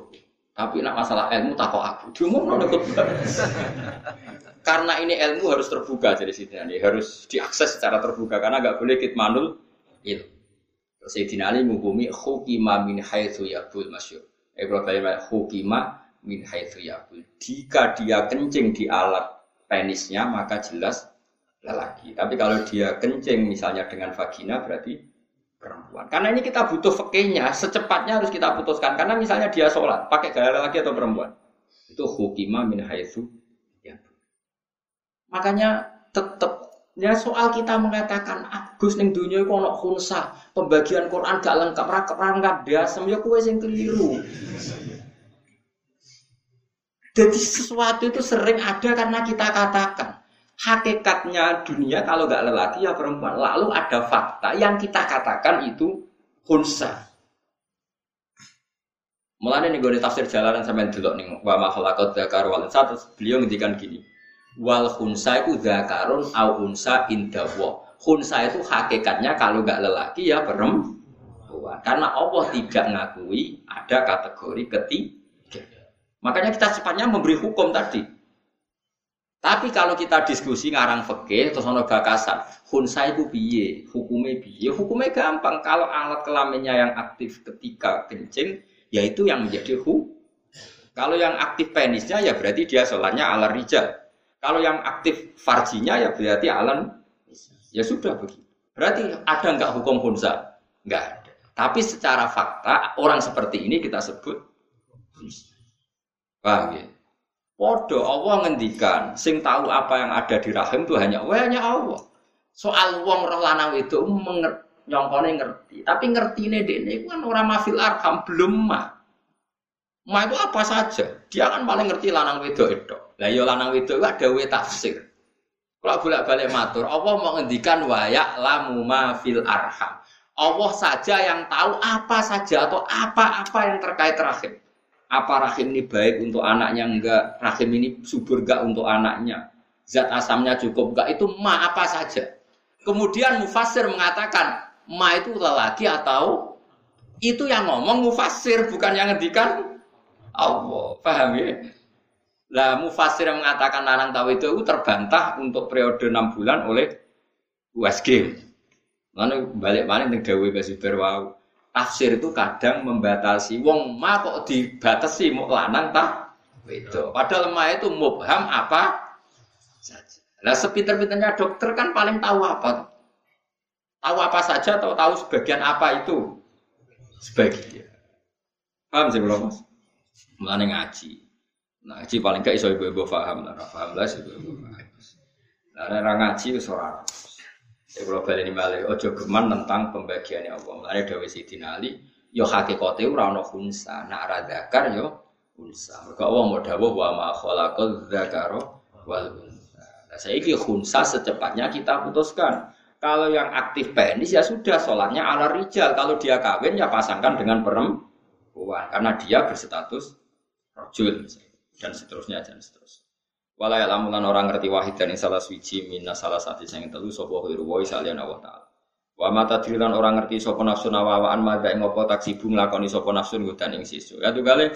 Tapi nak masalah ilmu tak kok aku. Diumum no Karena ini ilmu harus terbuka jadi Sayyidina Ali harus diakses secara terbuka karena nggak boleh kitmanul ilmu. Sayyidina Ali menghukumi hukima min haitsu yaqul masyhur. Ibrahim hukima min haitsu yaqul. Jika dia kencing di alat penisnya maka jelas lelaki. Tapi kalau dia kencing misalnya dengan vagina berarti perempuan. Karena ini kita butuh fakihnya, secepatnya harus kita putuskan. Karena misalnya dia sholat, pakai gaya lelaki atau perempuan. Itu hukima min haitsu ya. Makanya tetap ya soal kita mengatakan Agus ning dunia iku ana khunsa, pembagian Quran gak lengkap, ra lengkap dasem ya kowe sing keliru. Jadi sesuatu itu sering ada karena kita katakan hakikatnya dunia kalau nggak lelaki ya perempuan. Lalu ada fakta yang kita katakan itu hunsa. Mulanya nih gue tafsir jalanan sampai dulu nih wa ma khalaqat dzakar wal satu beliau ngendikan gini. Wal hunsa itu dzakarun au unsa indawa. Hunsa itu hakikatnya kalau nggak lelaki ya perempuan. Karena Allah tidak ngakui ada kategori ketiga. Makanya kita cepatnya memberi hukum tadi. Tapi kalau kita diskusi ngarang fikih terus ono bakasan, hunsa itu piye, hukumnya piye? Hukumnya gampang. Kalau alat kelaminnya yang aktif ketika kencing, yaitu yang menjadi hu. Kalau yang aktif penisnya ya berarti dia sholatnya ala rijal. Kalau yang aktif farjinya ya berarti alan ya sudah begitu. Berarti ada nggak hukum hunsa? Nggak ada. Tapi secara fakta orang seperti ini kita sebut Paham ya? Podo Allah ngendikan, sing tahu apa yang ada di rahim itu hanya hanya Allah. Soal wong roh lanang itu nyongkone ngerti, tapi ngerti ini dene kan orang mafil arham belum mah. Ma itu apa saja, dia kan paling ngerti lanang wedok itu. Lah ya lanang wedok itu ada we tafsir. Kalau bolak balik matur, Allah mau ngendikan wayak lamu mafil arham. Allah saja yang tahu apa saja atau apa-apa yang terkait rahim apa rahim ini baik untuk anaknya enggak, rahim ini subur enggak untuk anaknya, zat asamnya cukup enggak, itu ma apa saja. Kemudian mufasir mengatakan ma itu lelaki atau itu yang ngomong mufasir bukan yang ngedikan Allah. Paham ya? Lah mufasir yang mengatakan lanang tahu itu, itu terbantah untuk periode 6 bulan oleh USG. Lalu balik balik ning dawuh Mbak wow tafsir itu kadang membatasi. Wong ma kok dibatasi mau lanang tak? Itu padahal ma itu mubham apa saja. Lah sepinter-pinternya dokter kan paling tahu apa? Tahu apa saja atau tahu sebagian apa itu? Sebagian. Paham sih belum mas? Mulane ngaji. Nah, ngaji paling gak iso ibu-ibu paham lah paham lah sih ibu-ibu nah orang ngaji itu ora Ya kalau balik ini balik, ojo geman tentang pembagiannya Allah. Mulai Dawi Sidina Ali, yo hakikote ora ono hunsa, nak zakar yo hunsa. Mergo Allah mau dawuh wa ma khalaqal zakaro wal unsa. Nah, saiki hunsa secepatnya kita putuskan. Kalau yang aktif penis ya sudah sholatnya ala rijal. Kalau dia kawin ya pasangkan dengan perempuan karena dia berstatus rojul dan seterusnya dan seterusnya. Walaya lamulan orang ngerti wahid dan salah suci minna salah satu yang telu sopo hiru woi salian Allah taala. Wa mata dirilan orang ngerti sopo nafsu nawawaan mada ing apa taksibu nglakoni sopo nafsu nggodan ing sisu. Ya tuh kali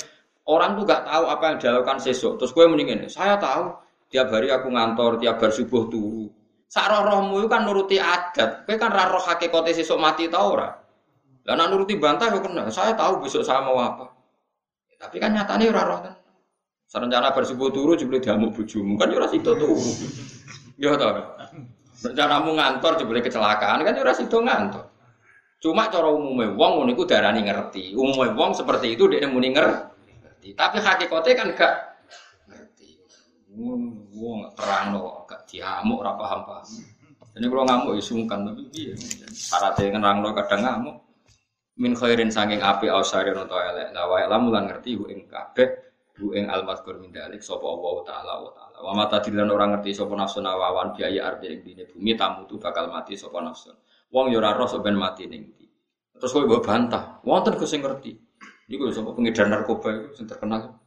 orang tuh gak tahu apa yang dilakukan sesuk. Terus gue mendingin, saya tahu tiap hari aku ngantor, tiap bar subuh turu. Sarah rohmu itu kan nuruti adat. Kowe kan ra roh hakikate sesuk mati ta ora? Lah nuruti bantah yo kena. Saya tahu besok saya mau apa. Ya, tapi kan nyatanya ora roh kan. Serencana bersubuh turu jebule diamuk bojomu kan yo ora sido turu. Yo to. Rencanamu ngantor jebule kecelakaan kan yo ora sido ngantor. Cuma cara umumnya wong ngono iku darani ngerti. Umumnya wong seperti itu dia muni ngerti. Tapi hakikatnya kan gak Wong terang no, gak diamuk ora paham paham. Jadi kalau ngamuk ya sungkan tapi piye? Syaratnya ngerang no kadang ngamuk. Min khairin saking api ausari noto elek. Lah wae lamu lan ngerti bu ing kabeh bu ing almazkur min dalik sapa Allah taala wa taala. Wa mata dilan orang ngerti sapa nafsu nawawan biaya arti ing dine bumi tamu tu bakal mati sapa nafsu. Wong yo ora roh ben mati ning ndi. Terus kowe mbok bantah. Wonten Gus sing ngerti. Niku sapa pengedar narkoba itu sing terkenal.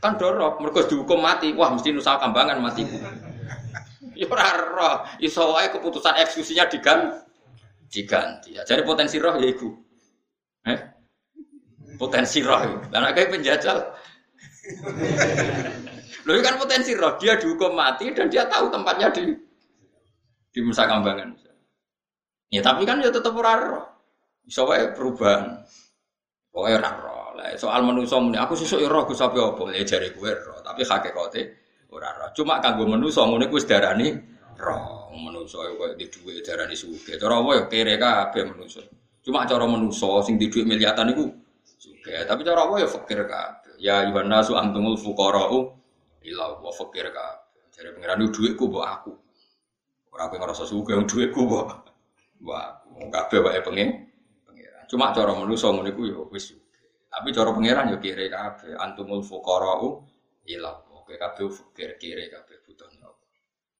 Kan dorok, mereka dihukum mati. Wah, mesti nusa kambangan mati. Ora roh, iso wae keputusan eksekusinya diganti. Diganti. Ya, jadi potensi roh ya iku. Eh? Potensi roh. Dan kayak penjajal. Loh kan potensi roh, dia dihukum mati dan dia tahu tempatnya di di Nusa Kambangan. Ya tapi kan ya tetap ora roh. Iso wae perubahan. Pokoknya ora roh. Lah soal manusa muni aku sesuk ya roh Gus apa apa ya jare kowe roh, tapi hakikate ora roh. Cuma kanggo manusa ngene kuwi darani roh. Manusa koyo di dhuwit darani sugih. Cara apa ya kere kabeh manusa. Cuma cara manusa sing di dhuwit miliatan iku sugih. Tapi cara apa ya fakir kabeh. Ya ayuhan nasu antumul fuqara'u ila wa fakir kabeh. Jare pangeran dhuwitku mbok aku. Ora kowe ngrasa sugih dhuwitku mbok mbok aku. Kabeh wae pengen pengiran. Cuma cara manusa ngene ku ya wis tapi cara pangeran yo kire kabeh antumul fuqara'u ila Oke kabeh fakir kire kabeh butuh.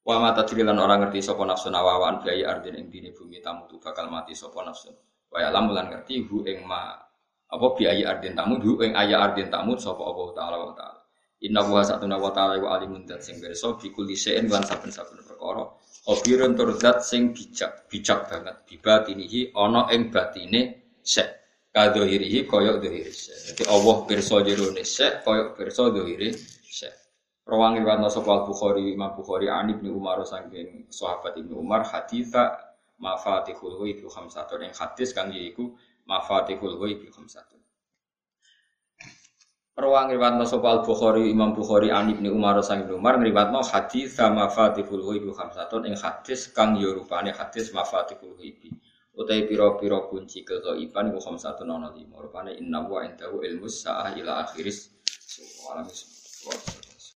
Wa mata lan orang ngerti sapa nafsu nawawan biaya ardin ing dini bumi tamu tu bakal mati sapa nafsu. Wa ya lan ngerti hu ing ma apa biaya ardin tamu hu ing aya ardin tamu sapa Allah taala wa taala. Inna wa satuna wa ta'ala wa alimun dat sing pirsa bi kulli shay'in lan saben-saben perkara. Khabirun tur sing bijak, bijak banget. Bibatinihi ana ing batine sek kadohirihi koyok dohiri Jadi Allah pirsa jerone sek koyok pirsa dohiri sek. Rawang riwayat sapa Bukhari Imam Bukhari Ani bin Umar saking sahabat Ibnu Umar haditha mafatihul ghaib khamsatun yang hadis kang yaiku mafatihul ghaib khamsatun. Rawang riwayat sapa Bukhari Imam Bukhari Ani bin Umar saking Ibnu Umar ngriwatno haditha mafatihul ghaib khamsatun yang hadis kang yo rupane hadis mafatihul ghaib utai piro-piro kunci kegaiban iku satu nono lima. Rupane inna wa indahu ilmu sa'ah ila akhiris. So,